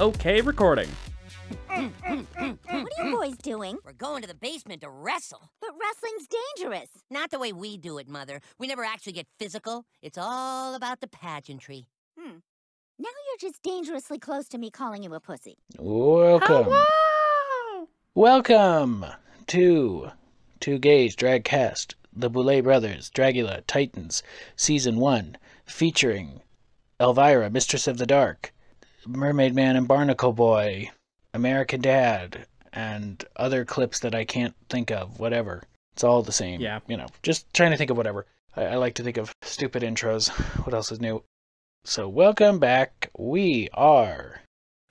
Okay, recording. What are you boys doing? We're going to the basement to wrestle. But wrestling's dangerous. Not the way we do it, Mother. We never actually get physical. It's all about the pageantry. Hmm. Now you're just dangerously close to me calling you a pussy. Welcome. Welcome to Two Gays Dragcast, the Boulet Brothers, Dragula, Titans, Season 1, featuring Elvira, Mistress of the Dark, Mermaid Man and Barnacle Boy, American Dad, and other clips that I can't think of, whatever. It's all the same. Yeah. You know, just trying to think of whatever. I, I like to think of stupid intros. What else is new? So, welcome back. We are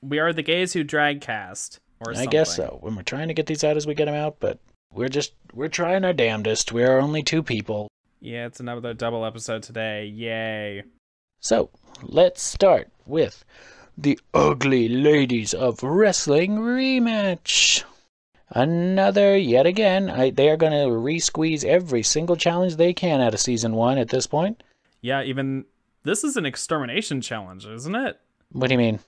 We are the gays who drag cast. Or I something. guess so. When we're trying to get these out as we get them out, but we're just we're trying our damnedest. We are only two people, Yeah, it's another double episode today. Yay. so let's start with the ugly ladies of wrestling rematch. Another yet again. I, they are going to re-squeeze every single challenge they can out of season one at this point. Yeah, even this is an extermination challenge, isn't it? What do you mean?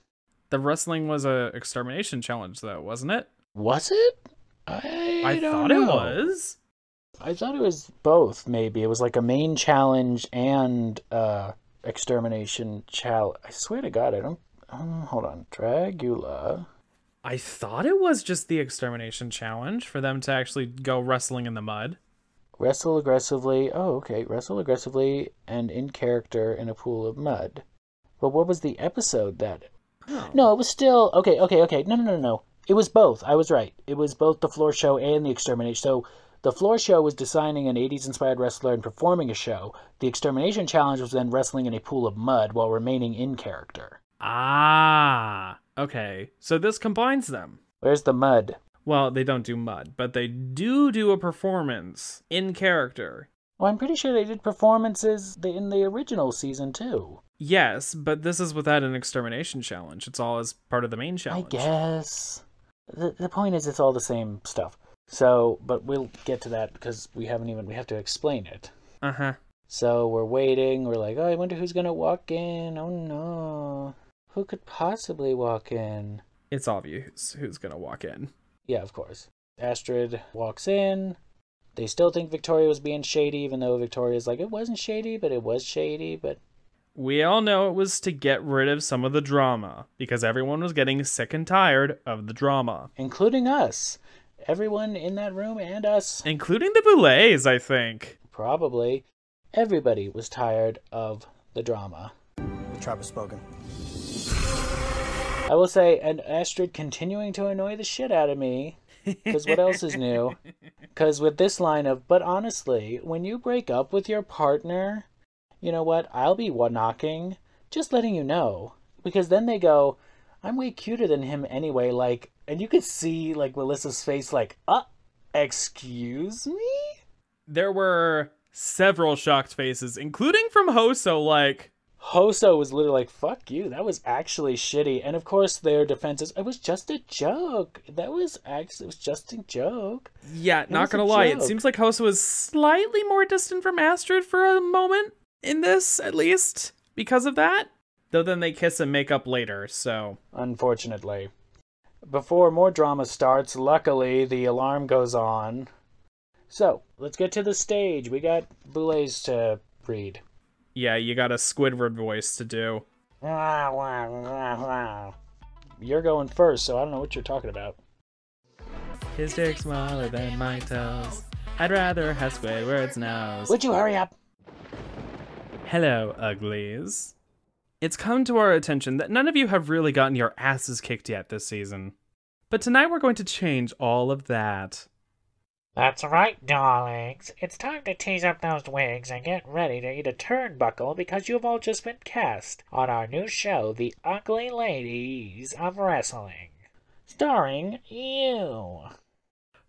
The wrestling was a extermination challenge, though, wasn't it? Was it? I, I thought know. it was. I thought it was both. Maybe it was like a main challenge and uh extermination challenge. I swear to God, I don't. Um, hold on, Dragula. I thought it was just the extermination challenge for them to actually go wrestling in the mud. Wrestle aggressively. Oh, okay. Wrestle aggressively and in character in a pool of mud. But what was the episode that? No, it was still okay. Okay, okay. No, no, no, no. It was both. I was right. It was both the floor show and the extermination. So the floor show was designing an 80s inspired wrestler and performing a show. The extermination challenge was then wrestling in a pool of mud while remaining in character. Ah, okay. So this combines them. Where's the mud? Well, they don't do mud, but they do do a performance in character. Well, I'm pretty sure they did performances in the original season too. Yes, but this is without an extermination challenge. It's all as part of the main challenge. I guess. The, the point is, it's all the same stuff. So, but we'll get to that because we haven't even, we have to explain it. Uh huh. So we're waiting. We're like, oh, I wonder who's going to walk in. Oh no. Who could possibly walk in? It's obvious who's gonna walk in. Yeah, of course. Astrid walks in. They still think Victoria was being shady, even though Victoria's like, it wasn't shady, but it was shady. But We all know it was to get rid of some of the drama because everyone was getting sick and tired of the drama, including us, everyone in that room and us, including the Boulets, I think. probably, everybody was tired of the drama. The trap has spoken. I will say, and Astrid continuing to annoy the shit out of me. Because what else is new? Because with this line of, but honestly, when you break up with your partner, you know what? I'll be one knocking. Just letting you know. Because then they go, I'm way cuter than him anyway. Like, and you could see like Melissa's face, like, uh, excuse me? There were several shocked faces, including from Hoso, like, Hoso was literally like, fuck you. That was actually shitty. And of course, their defense is, it was just a joke. That was actually, it was just a joke. yeah, not gonna lie, it seems like Hoso was slightly more distant from Astrid for a moment in this, at least, because of that. Though then they kiss and make up later, so. unfortunately. Before more drama starts, luckily the alarm goes on. So, let's get to the stage. We got Boulets to read. Yeah, you got a Squidward voice to do. You're going first, so I don't know what you're talking about. His dick smaller than my toes. I'd rather have Squidward's nose. Would you hurry up? Hello, uglies. It's come to our attention that none of you have really gotten your asses kicked yet this season. But tonight we're going to change all of that. That's right, darlings. It's time to tease up those wigs and get ready to eat a turnbuckle because you've all just been cast on our new show, The Ugly Ladies of Wrestling. Starring you.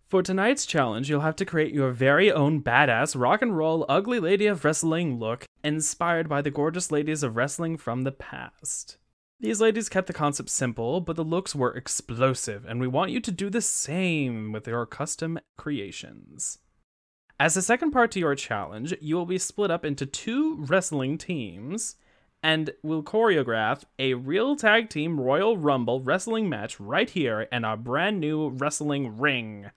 For tonight's challenge, you'll have to create your very own badass rock and roll ugly lady of wrestling look inspired by the gorgeous ladies of wrestling from the past. These ladies kept the concept simple, but the looks were explosive, and we want you to do the same with your custom creations. As a second part to your challenge, you will be split up into two wrestling teams, and will choreograph a real tag team Royal Rumble wrestling match right here in our brand new wrestling ring.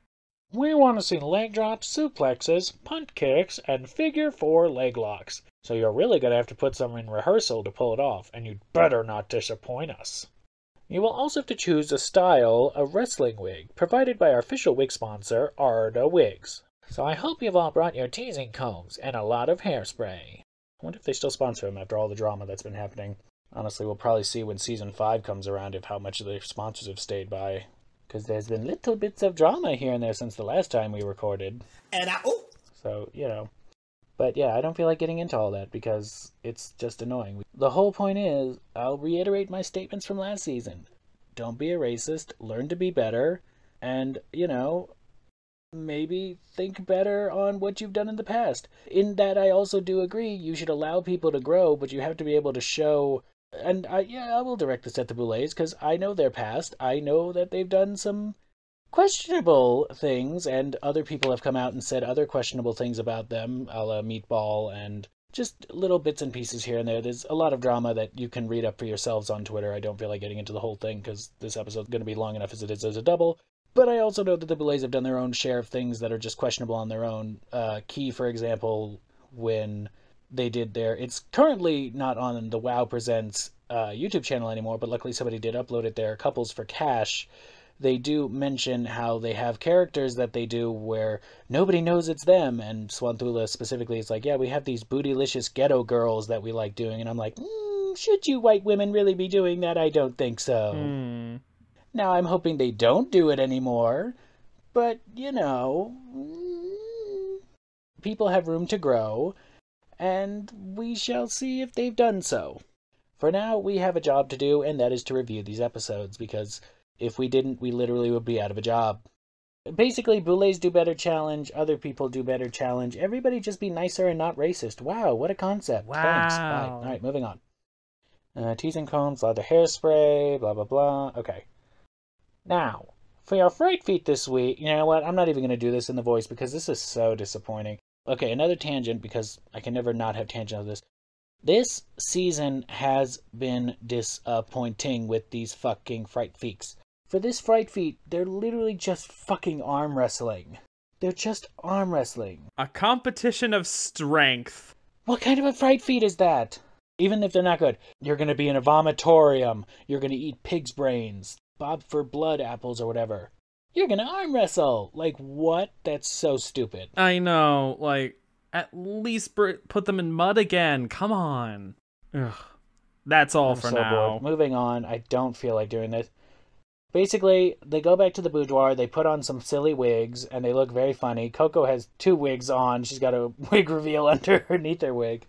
We want to see leg drops, suplexes, punt kicks, and figure four leg locks. So you're really going to have to put some in rehearsal to pull it off, and you'd better not disappoint us. You will also have to choose a style of wrestling wig, provided by our official wig sponsor, Arda Wigs. So I hope you've all brought your teasing combs and a lot of hairspray. I wonder if they still sponsor them after all the drama that's been happening. Honestly, we'll probably see when season 5 comes around if how much of the sponsors have stayed by. Because there's been little bits of drama here and there since the last time we recorded. And I, oh, So, you know. But yeah, I don't feel like getting into all that because it's just annoying. The whole point is, I'll reiterate my statements from last season. Don't be a racist, learn to be better, and, you know, maybe think better on what you've done in the past. In that, I also do agree you should allow people to grow, but you have to be able to show. And I, yeah, I will direct this at the Boulets because I know their past. I know that they've done some questionable things, and other people have come out and said other questionable things about them, a la Meatball, and just little bits and pieces here and there. There's a lot of drama that you can read up for yourselves on Twitter. I don't feel like getting into the whole thing because this episode's going to be long enough as it is as a double. But I also know that the Boulets have done their own share of things that are just questionable on their own. Uh, Key, for example, when they did there. It's currently not on the WoW Presents uh, YouTube channel anymore, but luckily somebody did upload it there. Couples for Cash. They do mention how they have characters that they do where nobody knows it's them, and Swanthula specifically is like, yeah, we have these bootylicious ghetto girls that we like doing, and I'm like, mm, should you white women really be doing that? I don't think so. Hmm. Now I'm hoping they don't do it anymore, but you know, mm, people have room to grow, and we shall see if they've done so. For now, we have a job to do, and that is to review these episodes, because if we didn't, we literally would be out of a job. Basically, Boulets do better challenge, other people do better challenge, everybody just be nicer and not racist. Wow, what a concept. Thanks. Bye. Wow. Alright, moving on. Uh, teasing combs, leather hairspray, blah blah blah. Okay. Now, for your fright feat this week, you know what? I'm not even going to do this in the voice because this is so disappointing. Okay, another tangent because I can never not have tangent of this. This season has been disappointing with these fucking fright feats. For this fright feat, they're literally just fucking arm wrestling. They're just arm wrestling. A competition of strength. What kind of a fright feat is that? Even if they're not good, you're gonna be in a vomitorium. You're gonna eat pig's brains, bob for blood apples or whatever. You're gonna arm wrestle. Like what? That's so stupid. I know, like, at least br- put them in mud again. Come on. Ugh. That's all I'm for so now. bored. Moving on. I don't feel like doing this. Basically, they go back to the boudoir. They put on some silly wigs, and they look very funny. Koco has two wigs on. She's got a wig reveal underneath her wig.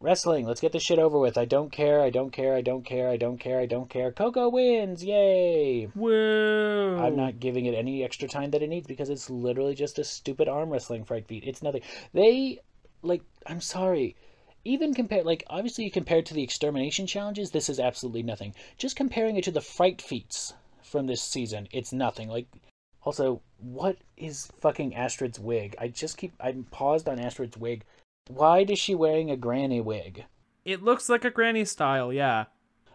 Wrestling. Let's get this shit over with. I don't care. I don't care. I don't care. I don't care. I don't care. Koco wins. Yay. Woo! I'm not giving it any extra time that it needs because it's literally just a stupid arm wrestling fright feat. It's nothing. They, like, I'm sorry. Even compared, like, obviously compared to the extermination challenges, this is absolutely nothing. Just comparing it to the fright feats from this season, it's nothing. Like, also, what is fucking Astrid's wig? I just keep, I'm paused on Astrid's wig. Why is she wearing a granny wig? It looks like a granny style, yeah.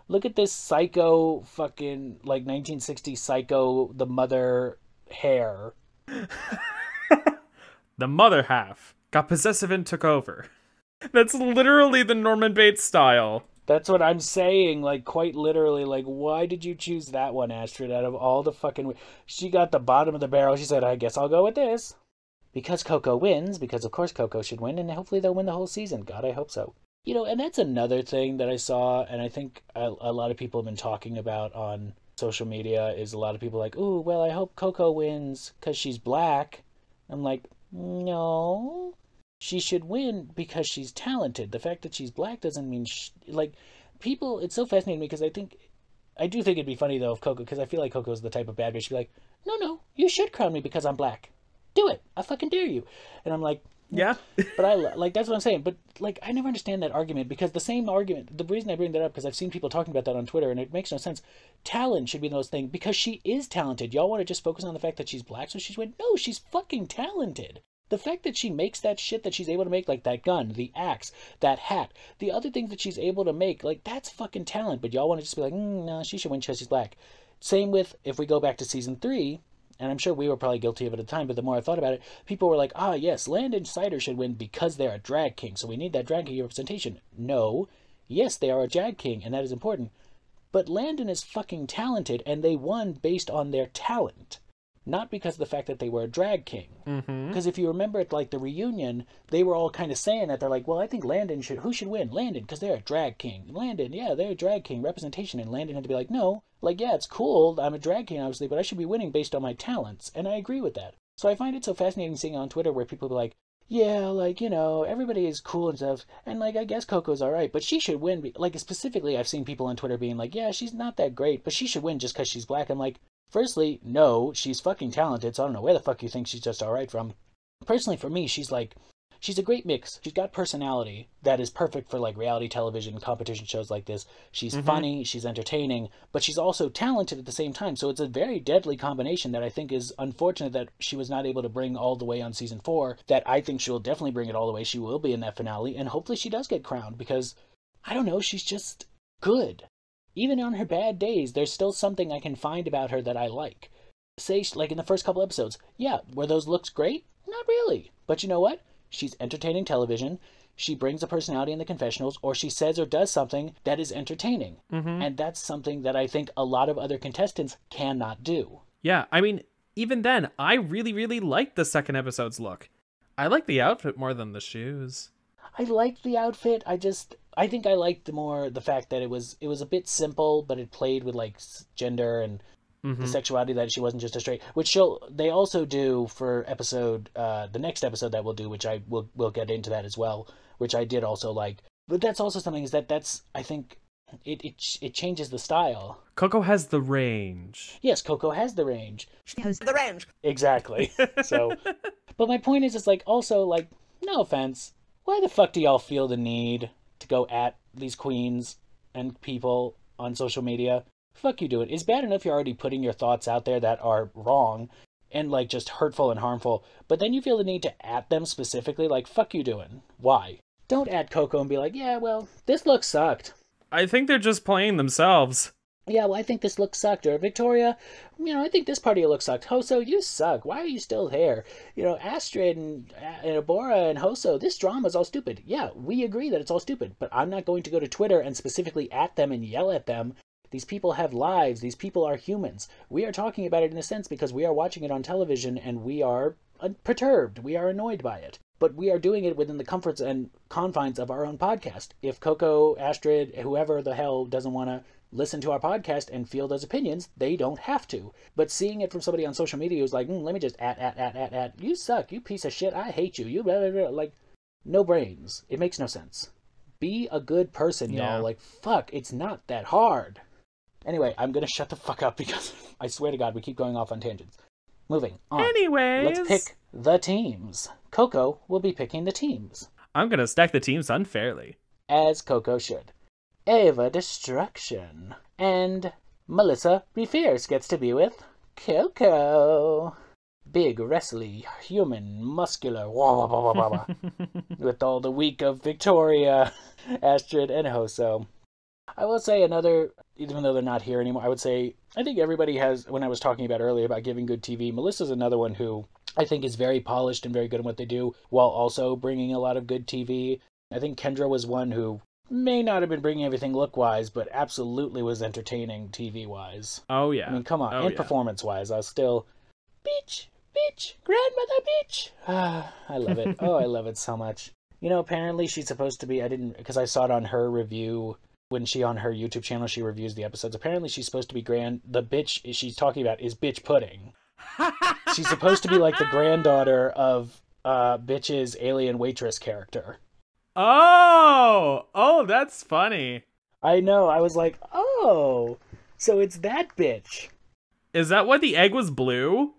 Look at this psycho fucking, like, 1960s psycho, the mother hair. The mother half got possessive and took over. That's literally the Norman Bates style. That's what I'm saying. Like, quite literally, like, why did you choose that one, Astrid, out of all the fucking. She got the bottom of the barrel. She said, I guess I'll go with this. Because Koco wins, because of course Koco should win, and hopefully they'll win the whole season. God, I hope so. You know, and that's another thing that I saw, and I think a, a lot of people have been talking about on social media is a lot of people like, ooh, well, I hope Koco wins because she's black. I'm like, no, she should win because she's talented. The fact that she's black doesn't mean sh- like people. It's so fascinating because I think I do think it'd be funny though if Koco because I feel like Koco's the type of bad bitch. She'd be like, no, no, you should crown me because I'm black. Do it. I fucking dare you. And I'm like, Yeah. but I like that's what I'm saying. But like I never understand that argument because the same argument. The reason I bring that up because I've seen people talking about that on Twitter and it makes no sense. Talent should be those things because she is talented. Y'all want to just focus on the fact that she's black so she's win? No, she's fucking talented. The fact that she makes that shit that she's able to make, like that gun, the axe, that hat, the other things that she's able to make, like that's fucking talent. But y'all want to just be like, mm, no, she should win because she's black. Same with if we go back to season three, and I'm sure we were probably guilty of it at the time, but the more I thought about it, people were like, ah, yes, Landon Cider should win because they're a drag king, so we need that drag king representation. No. Yes, they are a drag king, and that is important. But Landon is fucking talented, and they won based on their talent not because of the fact that they were a drag king. Because Mm-hmm. if you remember at like the reunion, they were all kind of saying that they're like, well, I think Landon should. Who should win? Landon, because they're a drag king. Landon, yeah, they're a drag king representation, and Landon had to be like, no, like yeah, it's cool. I'm a drag king, obviously, but I should be winning based on my talents, and I agree with that. So I find it so fascinating seeing on Twitter where people be like. Yeah, like, you know, everybody is cool and stuff. And, like, I guess Koco's alright, but she should win. Like, specifically, I've seen people on Twitter being like, yeah, she's not that great, but she should win just because she's black. I'm like, Firstly, no, she's fucking talented, so I don't know where the fuck you think she's just alright from. Personally, for me, she's like, she's a great mix. She's got personality that is perfect for like reality television, competition shows like this. She's Mhm. funny, she's entertaining, but she's also talented at the same time. So it's a very deadly combination that I think is unfortunate that she was not able to bring all the way on season four. That I think she'll definitely bring it all the way. She will be in that finale, and hopefully she does get crowned because I don't know, she's just good. Even on her bad days, there's still something I can find about her that I like. Say, like in the first couple episodes, yeah, were those looks great? Not really. But you know what? She's entertaining television. She brings a personality in the confessionals, or she says or does something that is entertaining. Mm-hmm. And that's something that I think a lot of other contestants cannot do. Yeah, I mean, even then, I really, really liked the second episode's look. I like the outfit more than the shoes. I liked the outfit. I just I think I liked the more the fact that it was it was a bit simple, but it played with like gender and Mm-hmm. the sexuality that she wasn't just a straight which she'll they also do for episode uh the next episode that we'll do which i will will get into that as well which i did also like but that's also something is that that's i think it it, it changes the style Koco has the range. yes koco has the range She has The range. exactly so but my point is it's like also like no offense why the fuck do y'all feel the need to go at these queens and people on social media fuck you do it it's bad enough you're already putting your thoughts out there that are wrong and like just hurtful and harmful but then you feel the need to at them specifically like fuck you doing why don't at koco and be like yeah well this look sucked I think they're just playing themselves. yeah, well, I think this look sucked. Or Victoria, you know, I think this part of your look sucked. Hoso, you suck. Why are you still here? You know, Astrid and, and Abhora and Hoso, this drama's all stupid. Yeah, we agree that it's all stupid, but I'm not going to go to Twitter and specifically at them and yell at them. These people have lives. These people are humans. We are talking about it in a sense because we are watching it on television and we are uh, perturbed. We are annoyed by it. But we are doing it within the comforts and confines of our own podcast. If Koco, Astrid, whoever the hell doesn't want to listen to our podcast and feel those opinions, they don't have to. But seeing it from somebody on social media who's like, mm, let me just at, at, at, at, at, you suck, you piece of shit, I hate you, you blah, blah, blah, like, no brains. It makes no sense. Be a good person, Yeah. y'all. Like, fuck, it's not that hard. Anyway, I'm gonna shut the fuck up because I swear to God, we keep going off on tangents. Moving on. Anyways, Let's pick the teams. Koco will be picking the teams, I'm gonna stack the teams unfairly. as Koco should. Ava Destruction. And Melissa Befierce gets to be with Koco. Big, wrestly, human, muscular, wah, wah, wah, with all the weak of Victoria, Astrid, and Hoso. I will say another, even though they're not here anymore, I would say I think everybody has. When I was talking about earlier about giving good TV, Melissa's another one who I think is very polished and very good in what they do, while also bringing a lot of good TV. I think Kendra was one who may not have been bringing everything look wise, but absolutely was entertaining TV wise. Oh yeah. I mean, come on, Oh, and yeah. performance wise, I was still beach, beach, grandmother beach. Ah, I love it. oh, I love it so much. You know, apparently she's supposed to be. I didn't because I saw it on her review when she on her YouTube channel she reviews the episodes. Apparently she's supposed to be grand. The bitch she's talking about is bitch pudding. She's supposed to be like the granddaughter of uh bitch's alien waitress character. Oh, oh, that's funny. I know. I was like, oh, so it's that bitch. Is that why the egg was blue?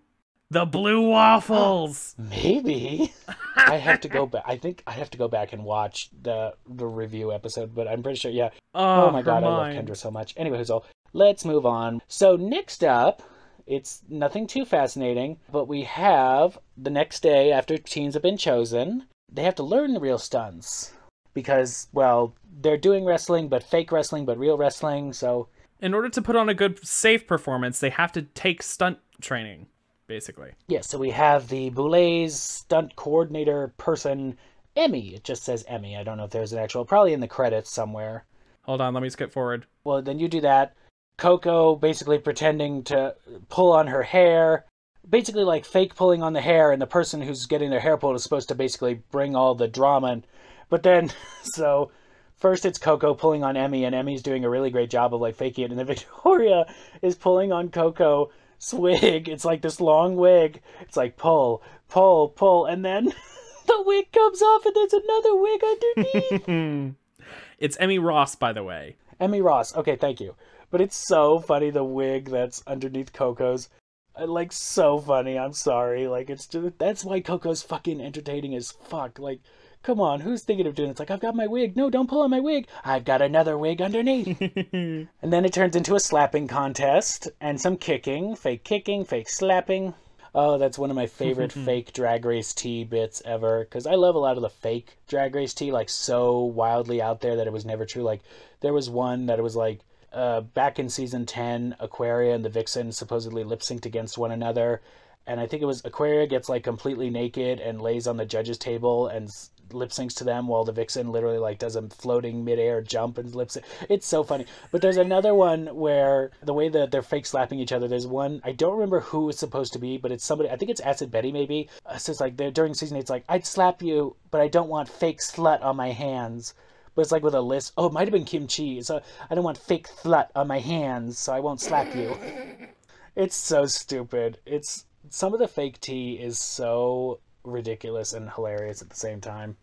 The blue waffles. Maybe. I have to go back. I think I have to go back and watch the the review episode, but I'm pretty sure. Yeah. Oh, Oh, my god, I love Kendra so much. Anyway, so let's move on. So next up It's nothing too fascinating, but we have the next day after teams have been chosen, they have to learn the real stunts because, well, they're doing wrestling, but fake wrestling, but real wrestling. So, In order to put on a good safe performance, they have to take stunt training, basically. yeah, so we have the Boulets stunt coordinator person, Emmy. It just says Emmy. I don't know if there's an actual, probably in the credits somewhere. Hold on, let me skip forward. Well, then you do that. Koco basically pretending to pull on her hair, basically like fake pulling on the hair, and the person who's getting their hair pulled is supposed to basically bring all the drama. And, but then, so first it's Koco pulling on Emmy, and Emmy's doing a really great job of like faking it, and then Victoria is pulling on Koco's wig. It's like this long wig. It's like pull, pull, pull, and then the wig comes off, and there's another wig underneath. It's Emmy Ross, by the way. Emmy Ross. Okay, thank you. But it's so funny the wig that's underneath Koco's. Like so funny. I'm sorry. Like it's just that's why Koco's fucking entertaining as fuck. Like, come on, who's thinking of doing it? It's like I've got my wig. No, don't pull on my wig. I've got another wig underneath. and then it turns into a slapping contest and some kicking, fake kicking, fake slapping. Oh, that's one of my favorite fake drag race tea bits ever. Because I love a lot of the fake drag race tea, like so wildly out there that it was never true. Like there was one that it was like uh, back in season ten, Aquaria and the Vixen supposedly lip synced against one another, and I think it was Aquaria gets like completely naked and lays on the judges' table and lip syncs to them while the Vixen literally like does a floating midair jump and lip sync. It's so funny. But there's another one where the way that they're fake slapping each other. There's one I don't remember who it's supposed to be, but it's somebody. I think it's Acid Betty maybe. Uh, so it's like they're during season eight. It's like I'd slap you, but I don't want fake slut on my hands. But it's like with a list. Oh, it might have been Kim Chi. So I don't want fake slut on my hands, so I won't slap you. It's so stupid. It's some of the fake tea is so ridiculous and hilarious at the same time.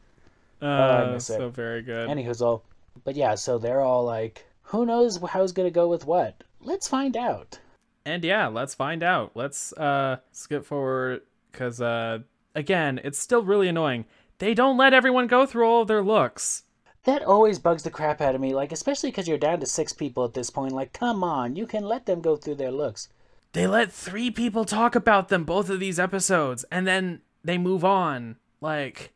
I Uh, miss it. so very good. Any all, but yeah, so they're all like, who knows how it's gonna go with what? Let's find out. And yeah, let's find out. Let's uh skip forward because uh again, it's still really annoying. They don't let everyone go through all their looks. That always bugs the crap out of me, like especially because you're down to six people at this point. Like, come on, you can let them go through their looks. They let three people talk about them both of these episodes, and then they move on. Like,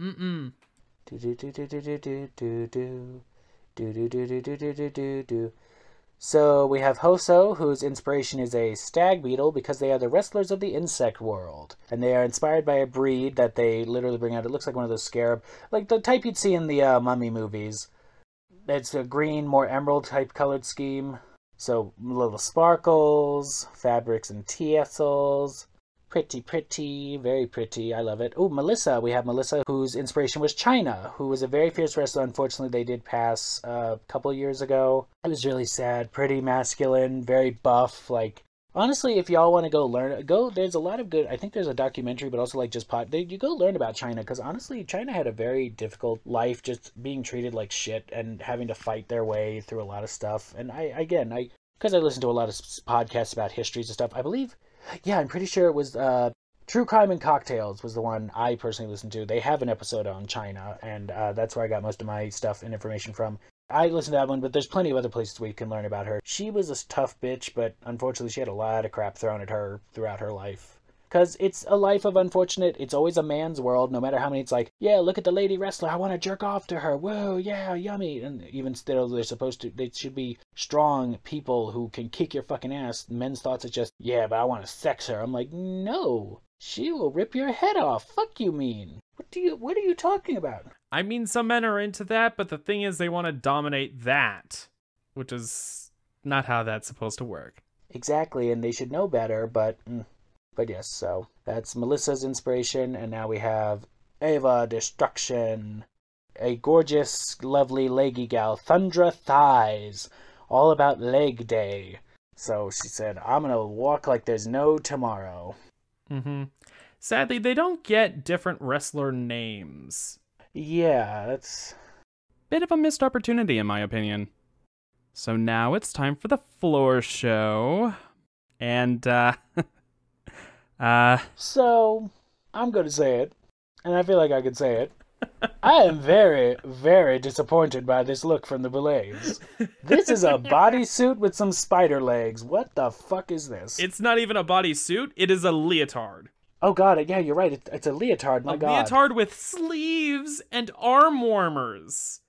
mm mm. So we have Hoso, whose inspiration is a stag beetle because they are the wrestlers of the insect world. And they are inspired by a breed that they literally bring out. It looks like one of those scarab, like the type you'd see in the uh, mummy movies. It's a green, more emerald type colored scheme. So little sparkles, fabrics and tassels, Pretty, pretty, very pretty. I love it. Oh, Melissa. We have Melissa, whose inspiration was Chyna, who was a very fierce wrestler. Unfortunately, they did pass a couple years ago. It was really sad. Pretty masculine, very buff. Like, honestly, if y'all want to go learn, go. There's a lot of good. I think there's a documentary, but also like just pot. You go learn about Chyna because honestly, Chyna had a very difficult life, just being treated like shit and having to fight their way through a lot of stuff. And I, again, I because I listen to a lot of podcasts about histories and stuff. I believe yeah, I'm pretty sure it was uh, True Crime and Cocktails was the one I personally listened to. They have an episode on Chyna, and uh, that's where I got most of my stuff and information from. I listened to that one, but there's plenty of other places where you can learn about her. She was a tough bitch, but unfortunately, she had a lot of crap thrown at her throughout her life. Because it's a life of unfortunate, it's always a man's world, no matter how many it's like, yeah, look at the lady wrestler, I want to jerk off to her, whoa, yeah, yummy. And even still, they're supposed to, they should be strong people who can kick your fucking ass. Men's thoughts are just, yeah, but I want to sex her. I'm like, no, she will rip your head off. Fuck you mean? What do you, what are you talking about? I mean, some men are into that, but the thing is, they want to dominate that, which is not how that's supposed to work. Exactly, and they should know better, but mm. But yes, so that's Melissa's inspiration, and now we have Ava Destruction, a gorgeous, lovely leggy gal, Thundra Thighs, all about leg day. So she said, I'm gonna walk like there's no tomorrow. Mm-hmm. Sadly, they don't get different wrestler names. Yeah, that's Bit of a missed opportunity, in my opinion. So now it's time for the floor show. And, uh, uh, so I'm gonna say it, and I feel like I could say it. I am very, very disappointed by this look from the Boulets. This is a bodysuit with some spider legs. What the fuck is this? It's not even a bodysuit, it is a leotard. oh god, yeah, you're right. It's, it's a leotard. My a god. leotard with sleeves and arm warmers.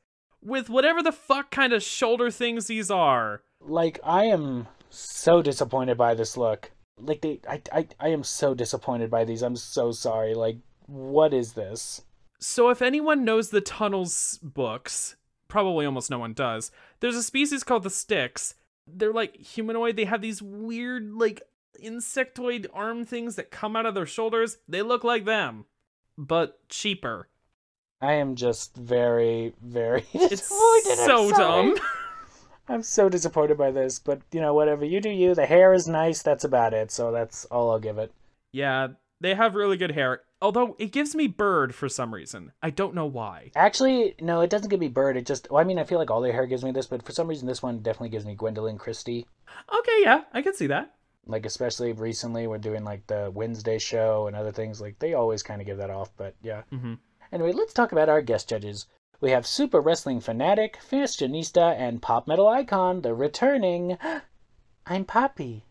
With whatever the fuck kind of shoulder things these are. Like I am so disappointed by this look. Like they, I, I, I am so disappointed by these. I'm so sorry. Like, what is this? So, if anyone knows the Tunnels books, probably almost no one does, there's a species called the Styx. They're like humanoid. They have these weird, like, insectoid arm things that come out of their shoulders. They look like them, but cheaper. I am just very, very It's disappointed. I'm so dumb. I'm so disappointed by this, but you know, whatever. You do you. The hair is nice. That's about it. So that's all I'll give it. Yeah, they have really good hair. Although it gives me bird for some reason. I don't know why. Actually, no, it doesn't give me Bird. It just, well, I mean, I feel like all their hair gives me this, but for some reason, this one definitely gives me Gwendoline Christie. Okay, yeah, I can see that. Like, especially recently, we're doing like the Wednesday show and other things. Like, they always kind of give that off, but yeah. Mhm. Anyway, let's talk about our guest judges. We have super wrestling fanatic, fashionista, and pop metal icon, the returning. I'm Poppy.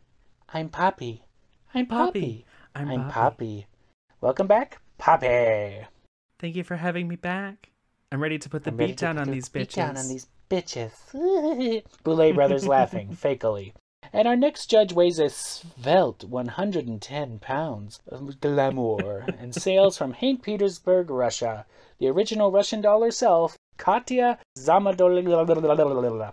I'm Poppy. I'm Poppy. I'm, I'm Poppy. Poppy. Welcome back, Poppy. Thank you for having me back. I'm ready to put the I'm beat down on the these beat bitches. down on these bitches. Boulet brothers laughing fakely. And our next judge weighs a svelte 110 pounds of glamour and sails from St. Petersburg, Russia. The original Russian doll herself, Katya Zamadol,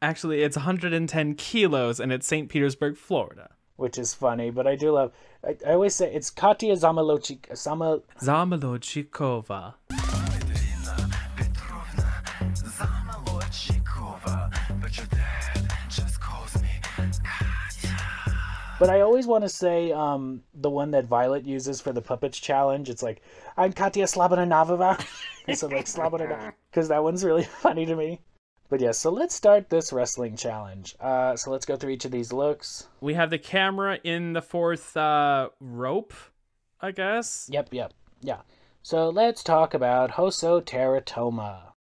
Actually, it's 110 kilos and it's St. Petersburg, Florida. which is funny, but I do love. I, I always say it's Katya Zamalochik. Zama, Zamolodchikova. But I always want to say um, the one that Violet uses for the puppets challenge. It's like, I'm Katya Slabananavova. so like Slabananavova. Because that one's really funny to me. But yeah, so let's start this wrestling challenge. Uh, so let's go through each of these looks. We have the camera in the fourth uh, rope, I guess. Yep, yep, yeah. So let's talk about Hoso Terra Toma.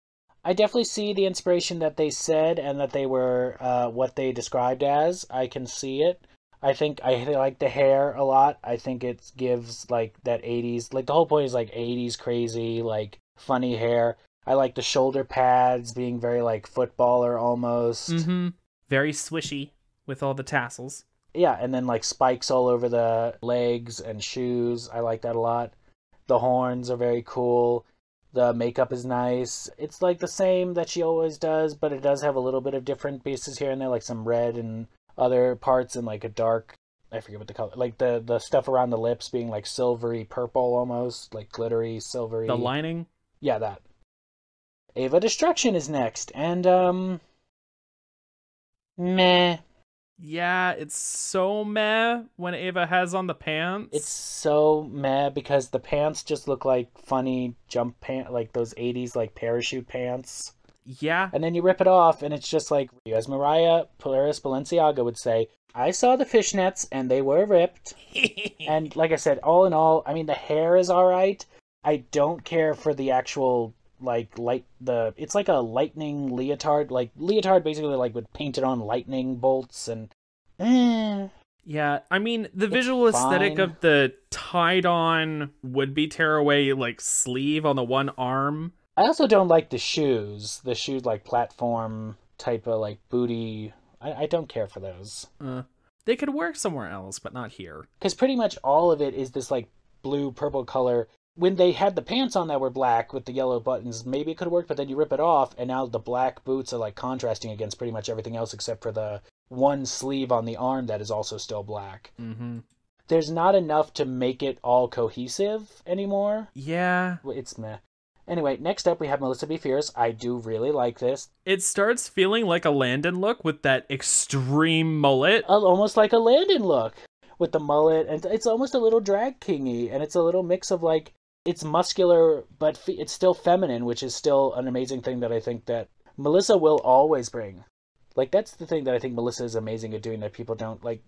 I definitely see the inspiration that they said and that they were uh, what they described as. I can see it. I think I like the hair a lot. I think it gives like that 80s, like the whole point is like 80s crazy, like funny hair. I like the shoulder pads being very like footballer almost. Mm-hmm. Very swishy with all the tassels. Yeah, and then like spikes all over the legs and shoes. I like that a lot. The horns are very cool. The makeup is nice. It's like the same that she always does, but it does have a little bit of different pieces here and there, like some red and other parts and like a dark I forget what the color like the the stuff around the lips being like silvery purple almost, like glittery, silvery. The lining. Yeah, that. Ava Destruction is next, and um meh. Yeah, it's so meh when Ava has on the pants. It's so meh because the pants just look like funny jump pant, like those '80s like parachute pants. Yeah. And then you rip it off, and it's just like, as Mariah Paris Balenciaga would say, "I saw the fishnets, and they were ripped." and like I said, all in all, I mean, the hair is all right. I don't care for the actual like light the it's like a lightning leotard like leotard basically like would painted on lightning bolts and eh. Yeah, I mean the visual aesthetic fine. of the tied-on would-be tearaway like sleeve on the one arm. I also don't like the shoes. The shoes like platform type of like booty. I, I don't care for those. Uh, they could work somewhere else, but not here. Because pretty much all of it is this like blue purple color. When they had the pants on that were black with the yellow buttons, maybe it could work, but then you rip it off, and now the black boots are like contrasting against pretty much everything else except for the one sleeve on the arm that is also still black. Mm-hmm. There's not enough to make it all cohesive anymore. Yeah, It's meh. Anyway, next up we have Melissa Befierce. I do really like this. it starts feeling like a Landon look with that extreme mullet. Uh, almost like a Landon look with the mullet, and it's almost a little drag kingy, and it's a little mix of like it's muscular, but fe- it's still feminine, which is still an amazing thing that I think that Melissa will always bring. Like that's the thing that I think Melissa is amazing at doing that people don't like.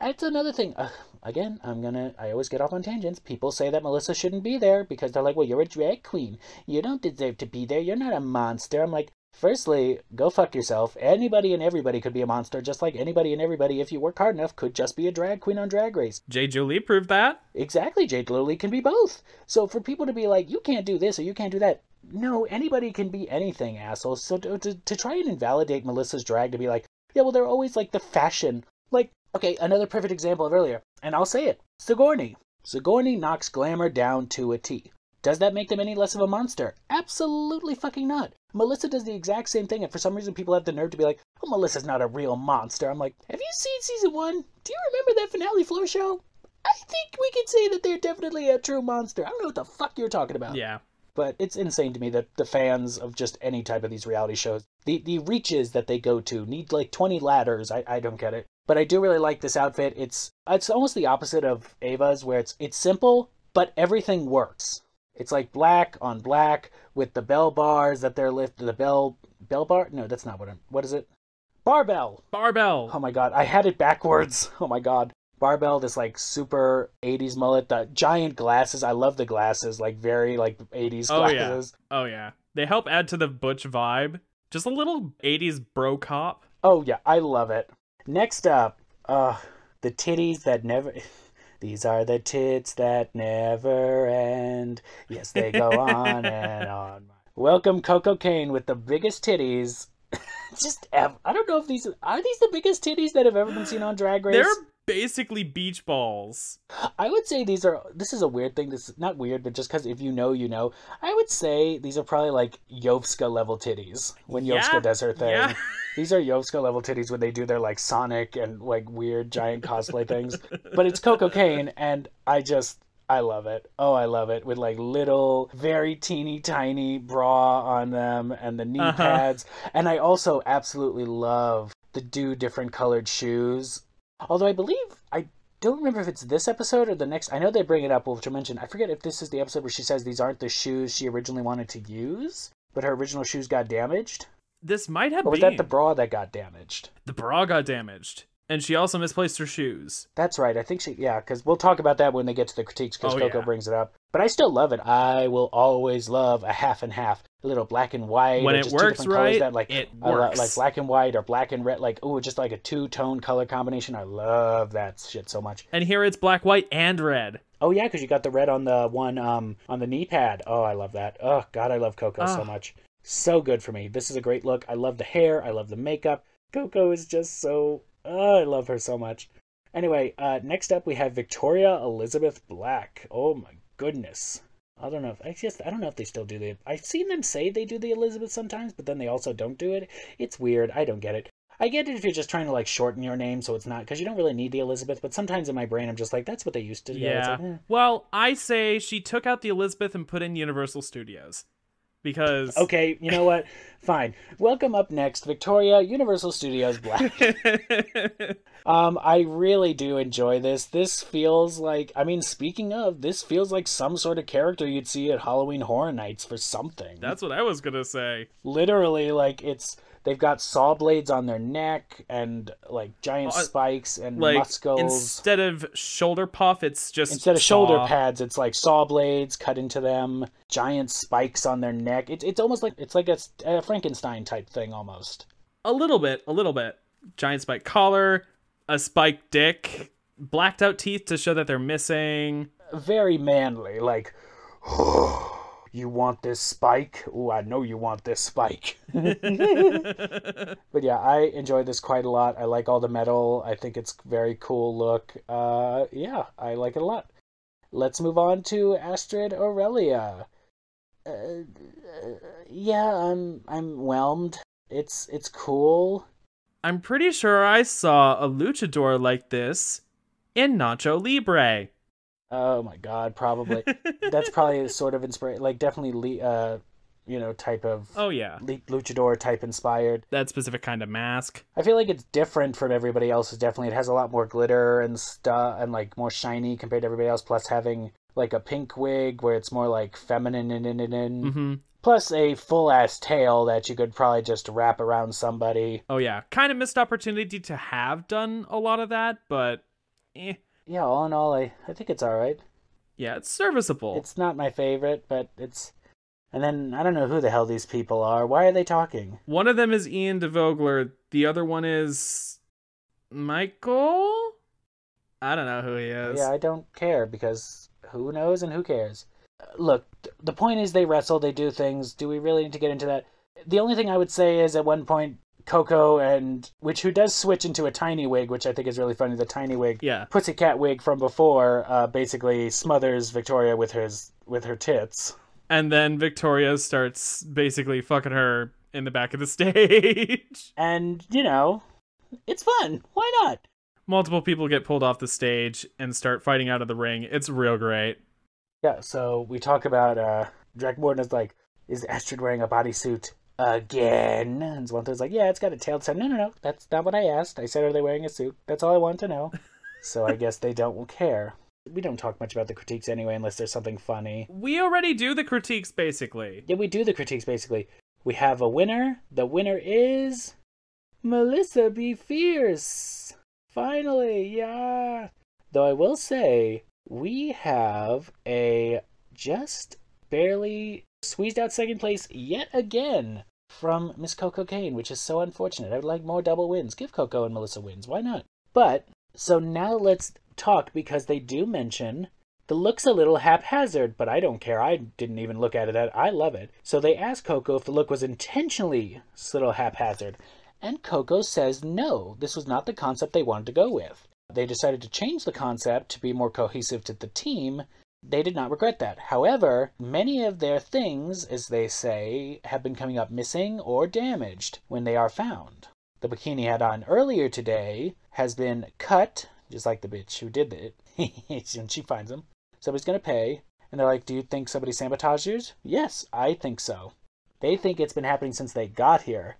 That's another thing. Uh, again, I'm gonna. I always get off on tangents. People say that Melissa shouldn't be there because they're like, "Well, you're a drag queen. You don't deserve to be there. You're not a monster." I'm like, firstly, go fuck yourself. Anybody and everybody could be a monster, just like anybody and everybody, if you work hard enough, could just be a drag queen on Drag Race. Jade Jolie proved that. Exactly. Jade Jolie can be both. So for people to be like, you can't do this or you can't do that. No, anybody can be anything, assholes. So to, to, to try and invalidate Melissa's drag to be like, yeah, well, they're always like the fashion. Like, okay, another perfect example of earlier, and I'll say it Sigourney. Sigourney knocks glamour down to a T. Does that make them any less of a monster? Absolutely fucking not. Melissa does the exact same thing, and for some reason people have the nerve to be like, oh, Melissa's not a real monster. I'm like, have you seen season one? Do you remember that finale floor show? I think we can say that they're definitely a true monster. I don't know what the fuck you're talking about. Yeah. But it's insane to me that the fans of just any type of these reality shows, the, the reaches that they go to need like 20 ladders. I, I don't get it. But I do really like this outfit. It's it's almost the opposite of Ava's, where it's it's simple, but everything works. It's like black on black with the bell bars that they're lifted. The bell bell bar? No, that's not what I'm. What is it? Barbell. Barbell. Oh my god, I had it backwards. Oh my god. Barbell, this like super 80s mullet, the giant glasses. I love the glasses, like very like 80s Oh, yeah. glasses. Oh yeah. They help add to the butch vibe. Just a little 80s bro cop. Oh yeah, I love it. Next up, uh, the titties that never. These are the tits that never end. Yes, they go on and on. Welcome, Koco Caine, with the biggest titties. Just, ev- I don't know if these are these the biggest titties that have ever been seen on Drag Race. They're basically beach balls. I would say these are. This is a weird thing. This is not weird, but just because if you know, you know. I would say these are probably like Yovska level titties when Yeah, Yovska does her thing. yeah. These are Yovska level titties when they do their like Sonic and like weird giant cosplay things. But it's Koco Caine, and I just. I love it. Oh, I love it. With like little, very teeny tiny bra on them and the knee Uh-huh. pads. And I also absolutely love the do different colored shoes. Although I believe I don't remember if it's this episode or the next. I know they bring it up, which I mentioned. I forget if this is the episode where she says these aren't the shoes she originally wanted to use, but her original shoes got damaged. This might have Or was been that the bra that got damaged? the bra got damaged, and she also misplaced her shoes. That's right. I think she, yeah, because we'll talk about that when they get to the critiques because Oh, Koco yeah. brings it up. But I still love it. I will always love a half and half, a little black and white. When it just works right, that, like, it works. like black and white or black and red, like oh, just like a two tone color combination. I love that shit so much. And here it's black, white, and red. Oh yeah, because you got the red on the one um on the knee pad. Oh, I love that. Oh God, I love Koco so Ah. much. So good for me. This is a great look. I love the hair. I love the makeup. Koco is just so. Oh, I love her so much. Anyway, uh, next up we have Victoria Elizabeth Black. Oh my goodness. I don't know if I just I don't know if they still do the. I've seen them say they do the Elizabeth sometimes, but then they also don't do it. It's weird. I don't get it. I get it if you're just trying to like shorten your name so it's not because you don't really need the Elizabeth. But sometimes in my brain I'm just like that's what they used to. do. Yeah. like, eh. Well, I say she took out the Elizabeth and put in Universal Studios. Because Okay, you know what? Fine. Welcome up next, Victoria, Universal Studios Black. Um, I really do enjoy this. This feels like, I mean, speaking of, this feels like some sort of character you'd see at Halloween Horror Nights for something. That's what I was gonna say. literally like it's they've got saw blades on their neck and like giant Uh, spikes and Like muscles. instead of shoulder puff, it's just Instead of shoulder pads, it's like saw blades cut into them, giant spikes on their neck. It's it's almost like it's like a, a Frankenstein type thing almost. A little bit, a little bit. Giant spike collar, a spiked dick, blacked out teeth to show that they're missing. Very manly, like you want this spike? Ooh, I know you want this spike. But yeah, I enjoy this quite a lot. I like all the metal. I think it's very cool look. Uh, yeah, I like it a lot. Let's move on to Astrid Aurelia. Uh, uh, yeah, I'm I'm whelmed. It's it's cool. I'm pretty sure I saw a luchador like this in Nacho Libre. Oh my god, probably. That's probably a sort of inspired, like definitely, le- uh, you know, type of Oh yeah, le- luchador type inspired. that specific kind of mask. I feel like it's different from everybody else's. Definitely, it has a lot more glitter and stuff, and like more shiny compared to everybody else. Plus, having like a pink wig where it's more like feminine in in in. in. hmm Plus, a full ass tail that you could probably just wrap around somebody. Oh yeah, kind of missed opportunity to have done a lot of that, but eh. Yeah, all in all, I, I think it's all right. Yeah, it's serviceable. It's not my favorite, but it's. And then I don't know who the hell these people are. Why are they talking? One of them is Ian DeVogler. The other one is Michael. I don't know who he is. Yeah, I don't care because who knows and who cares. Look, the point is they wrestle, they do things. Do we really need to get into that? The only thing I would say is at one point Koco and which who does switch into a tiny wig, which I think is really funny. The tiny wig, Yeah. pussycat wig from before, uh, basically smothers Victoria with hers with her tits. And then Victoria starts basically fucking her in the back of the stage. And you know, it's fun. Why not? Multiple people get pulled off the stage and start fighting out of the ring. It's real great. Yeah, so we talk about uh Drake Morton is like, is Astrid wearing a bodysuit again? And Zwantha's like, yeah, it's got a tail. So no, no, no, that's not what I asked. I said, are they wearing a suit? That's all I want to know. so I guess they don't care. We don't talk much about the critiques anyway, unless there's something funny. We already do the critiques basically. Yeah, we do the critiques basically. We have a winner. The winner is Melissa Befierce. Finally, yeah. Though I will say, we have a just barely squeezed out second place yet again from Miss Koco Caine, which is so unfortunate. I would like more double wins. Give Koco and Melissa wins. Why not? But, so now let's talk because they do mention the look's a little haphazard, but I don't care. I didn't even look at it. I love it. So they ask Koco if the look was intentionally a little haphazard. And Koco says no, this was not the concept they wanted to go with. They decided to change the concept to be more cohesive to the team. They did not regret that. However, many of their things, as they say, have been coming up missing or damaged when they are found. The bikini had on earlier today has been cut, just like the bitch who did it. and she finds him. Somebody's going to pay. And they're like, Do you think somebody sabotaged yours? Yes, I think so. They think it's been happening since they got here.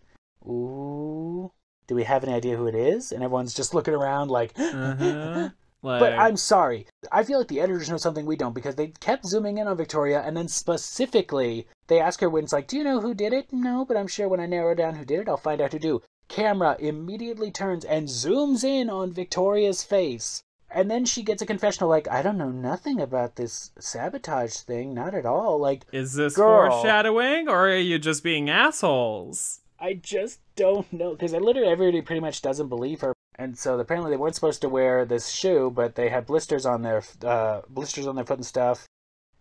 Ooh. Do we have any idea who it is? And everyone's just looking around like, Uh-huh. Like, but I'm sorry. I feel like the editors know something we don't because they kept zooming in on Victoria and then specifically they ask her when it's like, Do you know who did it? No, but I'm sure when I narrow down who did it, I'll find out who do. Camera immediately turns and zooms in on Victoria's face. And then she gets a confessional like, I don't know nothing about this sabotage thing, not at all. Like, is this Girl. foreshadowing or are you just being assholes? I just don't know because literally everybody pretty much doesn't believe her, and so apparently they weren't supposed to wear this shoe, but they had blisters on their uh, blisters on their foot and stuff.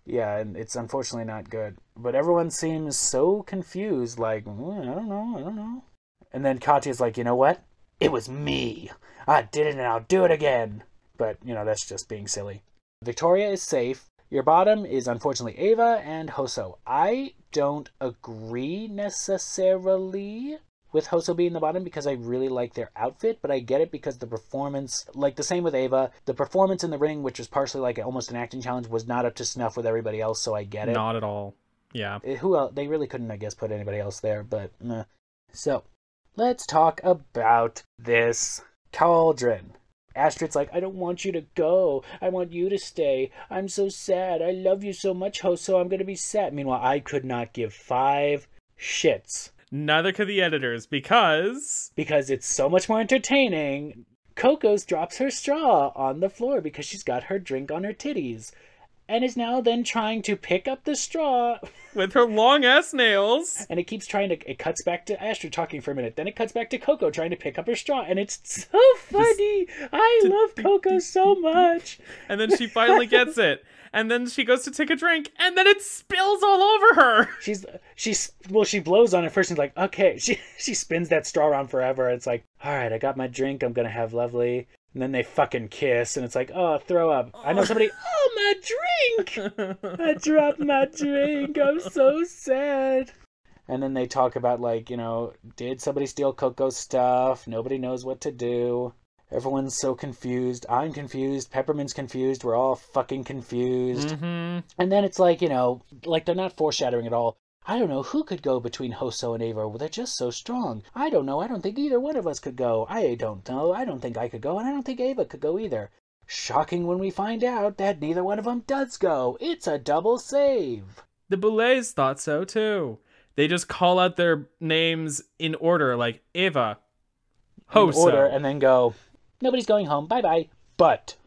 Yeah, and it's unfortunately not good. But everyone seems so confused, like "Mm, I don't know, I don't know. And then Katya's like, you know what? It was me. I did it, and I'll do it again. But you know that's just being silly. Victoria is safe. Your bottom is unfortunately Ava and Hoso. I don't agree necessarily with Hoso being the bottom because I really like their outfit, but I get it because the performance, like the same with Ava, the performance in the ring, which was partially like almost an acting challenge, was not up to snuff with everybody else, so I get it. Not at all. Yeah. Eh, Who else? They really couldn't, I guess, put anybody else there, but meh. So, let's talk about this cauldron. Astrid's like, I don't want you to go. I want you to stay. I'm so sad. I love you so much, Hoso. I'm going to be sad. Meanwhile, I could not give five shits Neither could the editors because because it's so much more entertaining. Koco's drops her straw on the floor because she's got her drink on her titties and is now then trying to pick up the straw with her long ass nails. and it keeps trying to it cuts back to Astrid talking for a minute then it cuts back to Koco trying to pick up her straw and it's so funny I love Koco so much And then she finally gets it. And then she goes to take a drink and then it spills all over her. she's she's well she blows on it first and is like okay she she spins that straw around forever it's like all right I got my drink I'm gonna have lovely and then they fucking kiss and it's like oh throw up I know somebody oh my drink I dropped my drink. I'm so sad. And then they talk about like, you know, did somebody steal Koco's stuff? Nobody knows what to do. Everyone's so confused. I'm confused. Peppermint's confused. We're all fucking confused. hmm And then it's like, you know, like they're not foreshadowing at all. I don't know who could go between Hoso and Ava. Well, they're just so strong. I don't know. I don't think either one of us could go. I don't know. I don't think I could go, and I don't think Ava could go either. Shocking when we find out that neither one of them does go. It's a double save. The Boulets thought so too. They just call out their names in order, like Ava, In Hoso. order, and then go. Nobody's going home. Bye bye. But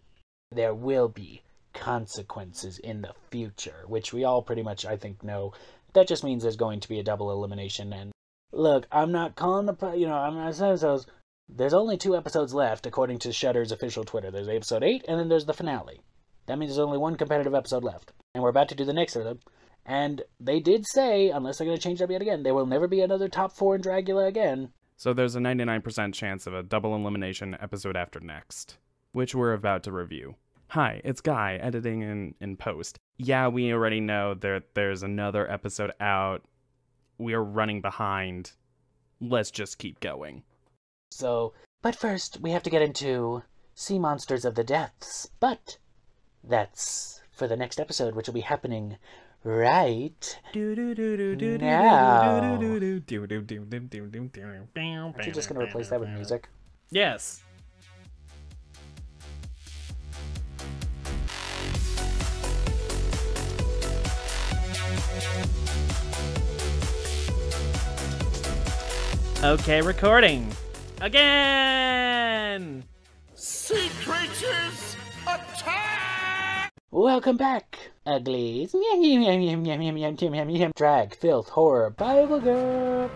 there will be consequences in the future, which we all pretty much, I think, know. That just means there's going to be a double elimination. And look, I'm not calling the, you know, I'm not saying so. There's only two episodes left, according to Shudder's official Twitter. There's episode 8, and then there's the finale. That means there's only one competitive episode left. And we're about to do the next episode. And they did say, unless they're going to change up yet again, there will never be another top four in Dragula again. So there's a 99% chance of a double elimination episode after next, which we're about to review. Hi, it's Guy, editing in, in post. Yeah, we already know that there's another episode out. We are running behind. Let's just keep going. So, but first, we have to get into Sea Monsters of the Depths. But that's for the next episode, which will be happening right now. Aren't you just going to replace that with music? Yes. Okay, recording. Again! Sea creatures, attack! Welcome back, uglies. Drag, filth, horror, Bible girl.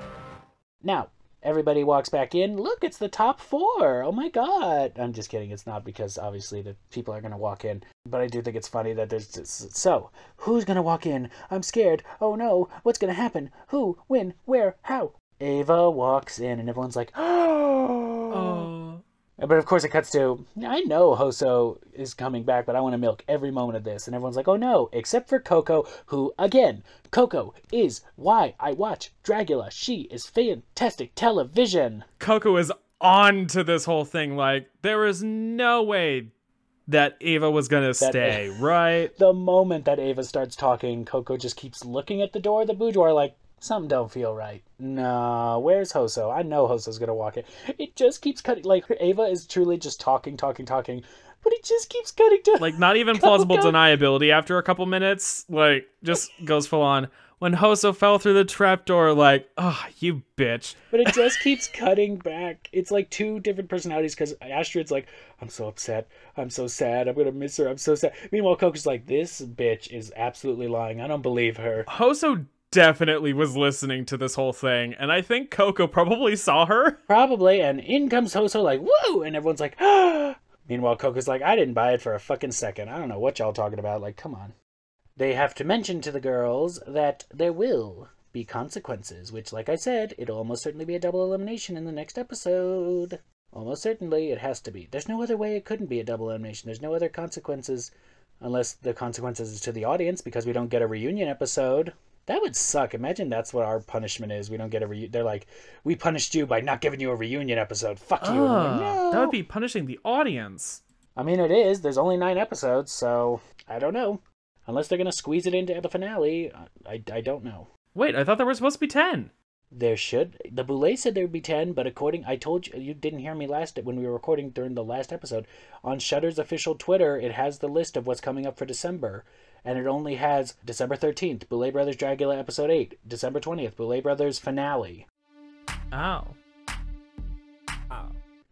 Now, everybody walks back in. Look, it's the top four. Oh my god. I'm just kidding. It's not because obviously the people are going to walk in. But I do think it's funny that there's just. So, who's going to walk in? I'm scared. Oh no. What's going to happen? Who? When? Where? How? Ava walks in and everyone's like, oh. But of course, it cuts to I know Hoso is coming back, but I want to milk every moment of this. And everyone's like, oh no, except for Koco, who, again, Koco is why I watch Dragula. She is fantastic television. Koco is on to this whole thing. Like, there is no way that Ava was going to stay, right? The moment that Ava starts talking, Koco just keeps looking at the door of the boudoir like, something don't feel right. No, where's Hoso? I know Hoso's gonna walk in. It just keeps cutting. Like Ava is truly just talking, talking, talking, but it just keeps cutting to like not even plausible deniability. After a couple minutes, like just goes full on. When Hoso fell through the trapdoor, like, oh, you bitch. But it just keeps cutting back. It's like two different personalities because Astrid's like, I'm so upset. I'm so sad. I'm going to miss her. I'm so sad. Meanwhile, Koco's like, this bitch is absolutely lying. I don't believe her. Hoso definitely was listening to this whole thing, and I think Koco probably saw her. Probably, and in comes Hoso like, woo! And everyone's like, ah! Meanwhile, Koco's like, I didn't buy it for a fucking second. I don't know what y'all talking about. Like, come on. They have to mention to the girls that there will be consequences, which, like I said, it'll almost certainly be a double elimination in the next episode. Almost certainly, it has to be. There's no other way it couldn't be a double elimination. There's no other consequences unless the consequences is to the audience because we don't get a reunion episode. That would suck. Imagine that's what our punishment is. We don't get a reunion. They're like, we punished you by not giving you a reunion episode. Fuck you. Uh, no. That would be punishing the audience. I mean, it is. There's only nine episodes, so I don't know. Unless they're gonna squeeze it into the finale, I, I don't know. Wait, I thought there were supposed to be ten. There should. The Boulet said there would be ten, but according, I told you, you didn't hear me last when we were recording during the last episode. On Shudder's official Twitter, it has the list of what's coming up for December and it only has December 13th, Boulet Brothers Dragula Episode 8, December 20th, Boulet Brothers Finale. Oh. Oh.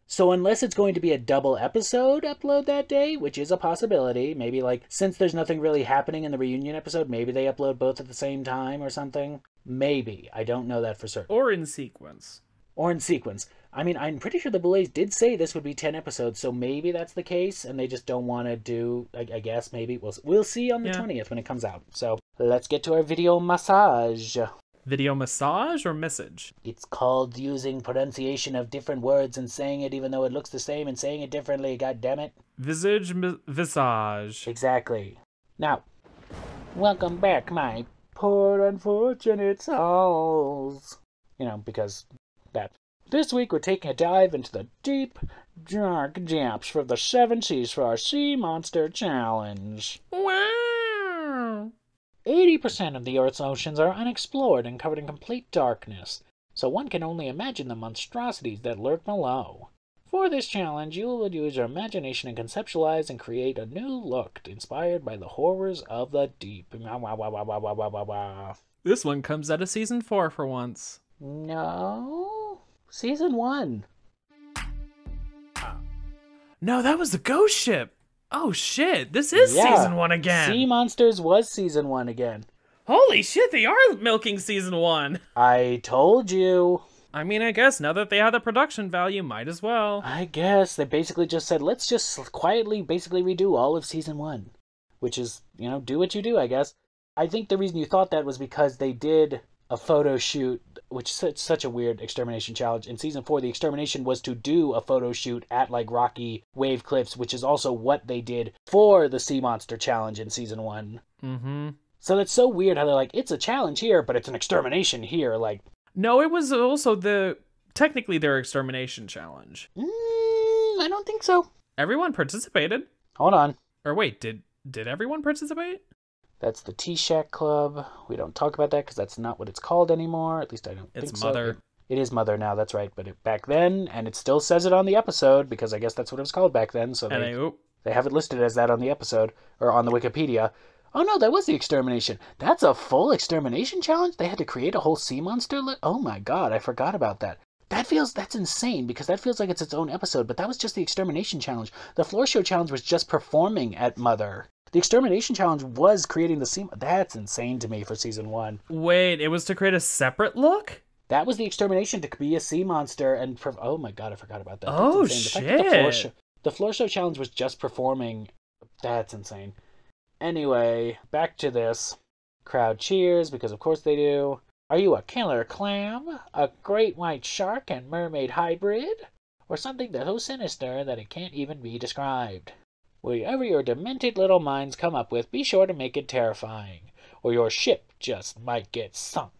So unless it's going to be a double episode upload that day, which is a possibility, maybe like since there's nothing really happening in the reunion episode, maybe they upload both at the same time or something. Maybe. I don't know that for certain. Or in sequence. Or in sequence. I mean, I'm pretty sure the Boulets did say this would be 10 episodes, so maybe that's the case, and they just don't want to do, I, I, guess, maybe. We'll, we'll see on the yeah. 20th when it comes out. So let's get to our video massage. Video massage or message? It's called using pronunciation of different words and saying it even though it looks the same and saying it differently, god damn it. Visage visage. Exactly. Now, welcome back, my poor unfortunate souls. You know, because that this week we're taking a dive into the deep, dark depths of the seven seas for our Sea Monster Challenge. Wow! 80% of the Earth's oceans are unexplored and covered in complete darkness, so one can only imagine the monstrosities that lurk below. For this challenge, you will use your imagination and conceptualize and create a new look inspired by the horrors of the deep. This one comes out of season 4 for once. No. Season one. No, that was the ghost ship. Oh shit! This is Yeah. season one again. Sea Monsters was season one again. Holy shit! They are milking season one. I told you. I mean, I guess now that they have the production value, might as well. I guess they basically just said, let's just quietly basically redo all of season one, which is, you know, do what you do, I guess. I think the reason you thought that was because they did a photo shoot, which is such, such a weird extermination challenge. In season four, the extermination was to do a photo shoot at like rocky wave cliffs, which is also what they did for the sea monster challenge in season one. Mm-hmm. So that's so weird how they're like, it's a challenge here, but it's an extermination here. Like, No, it was also the technically their extermination challenge. mm, I don't think so. Everyone participated. Hold on. Or wait, did did everyone participate? That's the T Shack Club. We don't talk about that because that's not what it's called anymore. At least I don't It's think so. It's Mother. It- it is Mother now. That's right. But it, back then, and it still says it on the episode because I guess that's what it was called back then. So they, oh, they have it listed as that on the episode or on the Wikipedia. Oh no, that was the extermination. That's a full extermination challenge. They had to create a whole sea monster. Li- oh my god, I forgot about that. That feels that's insane because that feels like it's its own episode. But that was just the extermination challenge. The floor show challenge was just performing at Mother. The extermination challenge was creating the sea. That's insane to me for season one. wait, it was to create a separate look. That was the extermination to be a sea monster and per- oh my god, I forgot about that. Oh. The that the floor shit. show, the floor show challenge was just performing. That's insane. Anyway, back to this. Crowd cheers because of course they do. Are you a killer clam, a great white shark and mermaid hybrid, or something so sinister that it can't even be described? Whatever your demented little minds come up with, be sure to make it terrifying, or your ship just might get sunk.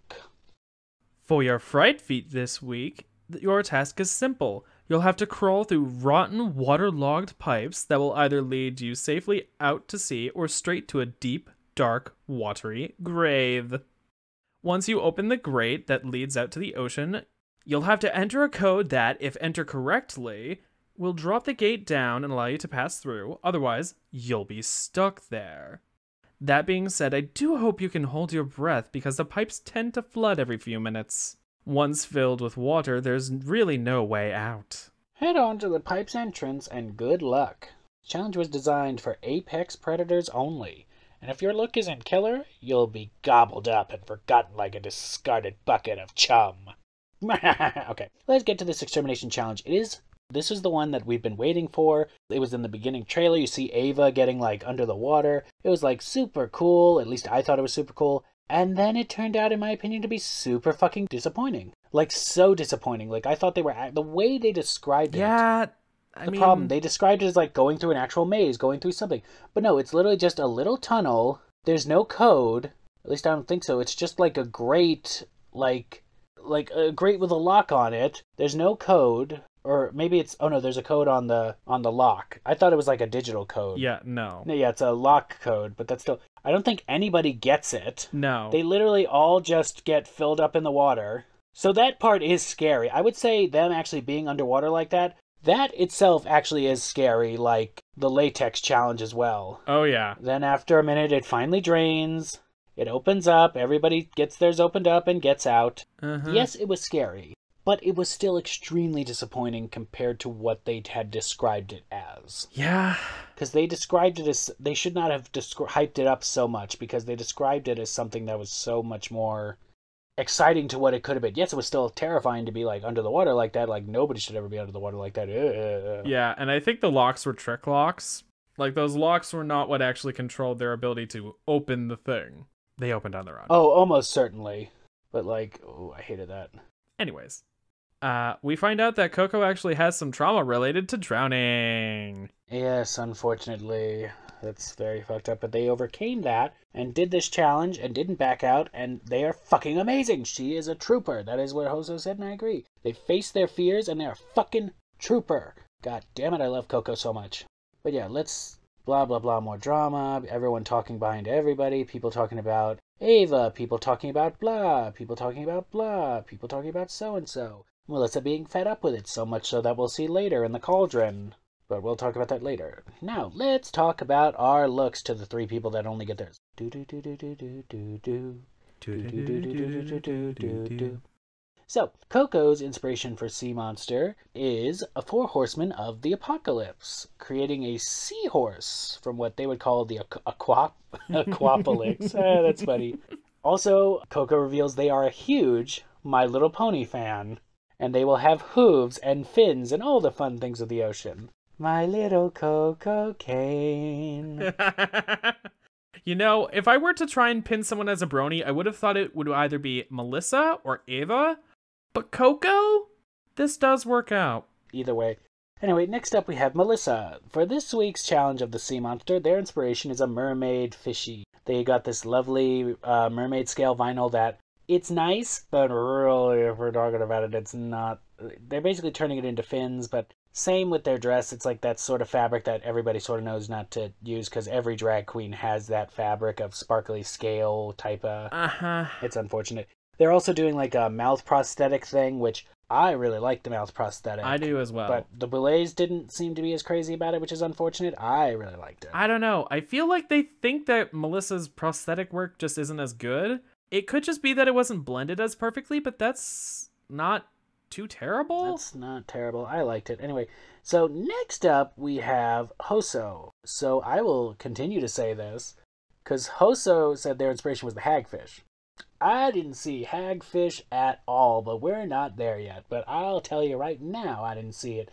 For your fright feat this week, your task is simple. You'll have to crawl through rotten, waterlogged pipes that will either lead you safely out to sea or straight to a deep, dark, watery grave. Once you open the grate that leads out to the ocean, you'll have to enter a code that, if entered correctly, will drop the gate down and allow you to pass through. Otherwise, you'll be stuck there. That being said, I do hope you can hold your breath because the pipes tend to flood every few minutes. Once filled with water, there's really no way out. Head on to the pipe's entrance and good luck. Challenge was designed for apex predators only, and if your look isn't killer, you'll be gobbled up and forgotten like a discarded bucket of chum. okay, let's get to this extermination challenge. It is this is the one that we've been waiting for. It was in the beginning trailer. You see Ava getting like under the water. It was like super cool. At least I thought it was super cool. And then it turned out, in my opinion, to be super fucking disappointing. Like so disappointing. Like I thought they were act- the way they described it. Yeah, I the mean, problem they described it as like going through an actual maze, going through something. But no, it's literally just a little tunnel. There's no code. At least I don't think so. It's just like a grate, like like a grate with a lock on it. There's no code. Or maybe it's oh no, there's a code on the on the lock. I thought it was like a digital code. yeah, no, No, yeah, it's a lock code, but that's still I don't think anybody gets it. no. They literally all just get filled up in the water. So that part is scary. I would say them actually being underwater like that, that itself actually is scary, like the latex challenge as well. oh yeah, Then after a minute, it finally drains. It opens up. Everybody gets theirs opened up and gets out. uh-huh. Yes, it was scary, but it was still extremely disappointing compared to what they had described it as yeah. because they described it as they should not have descri- hyped it up so much because they described it as something that was so much more exciting to what it could have been. Yes, it was still terrifying to be like under the water like that. Like nobody should ever be under the water like that. Ugh. Yeah, and I think the locks were trick locks. Like those locks were not what actually controlled their ability to open the thing. They opened on their own. Oh, almost certainly. But like, oh, I hated that. Anyways, uh, we find out that Koco actually has some trauma related to drowning. Yes, unfortunately, that's very fucked up. But they overcame that and did this challenge and didn't back out, and they are fucking amazing. She is a trooper. That is what Hoso said, and I agree. They face their fears and they're fucking trooper. God damn it, I love Koco so much. But yeah, let's blah blah blah more drama. Everyone talking behind everybody. People talking about Ava. People talking about blah. People talking about blah. People talking about so and so. Melissa being fed up with it so much so that we'll see later in the cauldron. But we'll talk about that later. Now, let's talk about our looks to the three people that only get theirs. So, Koco's inspiration for Sea Monster is a four horsemen of the apocalypse, creating a seahorse from what they would call the aqu- aquap- that's funny. Also, Koco reveals they are a huge My Little Pony fan and they will have hooves and fins and all the fun things of the ocean. My little Koco Caine. you know, if I were to try and pin someone as a brony, I would have thought it would either be Melissa or Ava. But Koco? This does work out. Either way. Anyway, next up we have Melissa. For this week's challenge of the sea monster, their inspiration is a mermaid fishy. They got this lovely uh, mermaid scale vinyl that it's nice, but really, if we're talking about it, it's not. They're basically turning it into fins, but same with their dress. It's like that sort of fabric that everybody sort of knows not to use because every drag queen has that fabric of sparkly scale type of. Uh huh. It's unfortunate. They're also doing like a mouth prosthetic thing, which I really like the mouth prosthetic. I do as well. But the Boulets didn't seem to be as crazy about it, which is unfortunate. I really liked it. I don't know. I feel like they think that Melissa's prosthetic work just isn't as good. It could just be that it wasn't blended as perfectly, but that's not too terrible. That's not terrible. I liked it. Anyway, so next up we have Hoso. So I will continue to say this because Hoso said their inspiration was the hagfish. I didn't see hagfish at all, but we're not there yet. But I'll tell you right now, I didn't see it.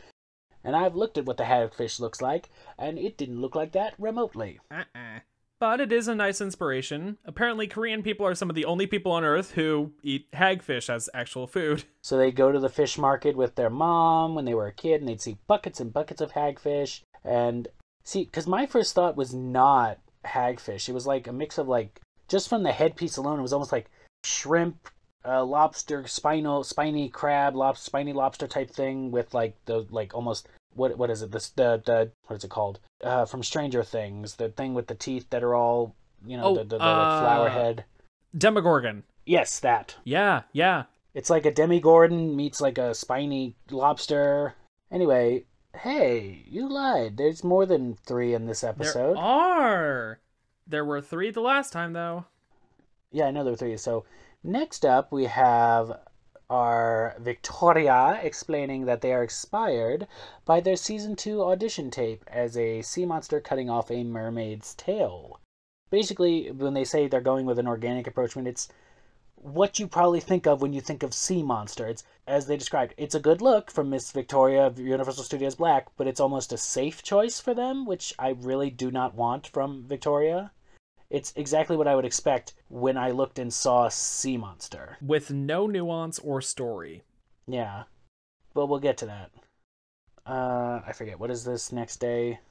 And I've looked at what the hagfish looks like, and it didn't look like that remotely. Uh-uh. But it is a nice inspiration. Apparently, Korean people are some of the only people on Earth who eat hagfish as actual food. So they'd go to the fish market with their mom when they were a kid, and they'd see buckets and buckets of hagfish. And see, because my first thought was not hagfish. It was like a mix of like, just from the headpiece alone, it was almost like shrimp, uh, lobster, spinal, spiny crab, spiny lobster type thing with like the like almost what what is it? This the the what is it called? Uh, from Stranger Things, the thing with the teeth that are all you know Oh, the the, the uh, flower head. Demogorgon. Yes, that. Yeah, yeah. It's like a Demogorgon meets like a spiny lobster. Anyway, hey, you lied. There's more than three in this episode. There are. There were three the last time, though. Yeah, I know there were three. So next up, we have our Victoria explaining that they are expired by their season two audition tape as a sea monster cutting off a mermaid's tail. Basically, when they say they're going with an organic approachment, it's what you probably think of when you think of sea monster. It's as they described. It's a good look from Miss Victoria of Universal Studios Black, but it's almost a safe choice for them, which I really do not want from Victoria. It's exactly what I would expect when I looked and saw Sea Monster. With no nuance or story. Yeah. But we'll get to that. Uh, I forget. What is this next day?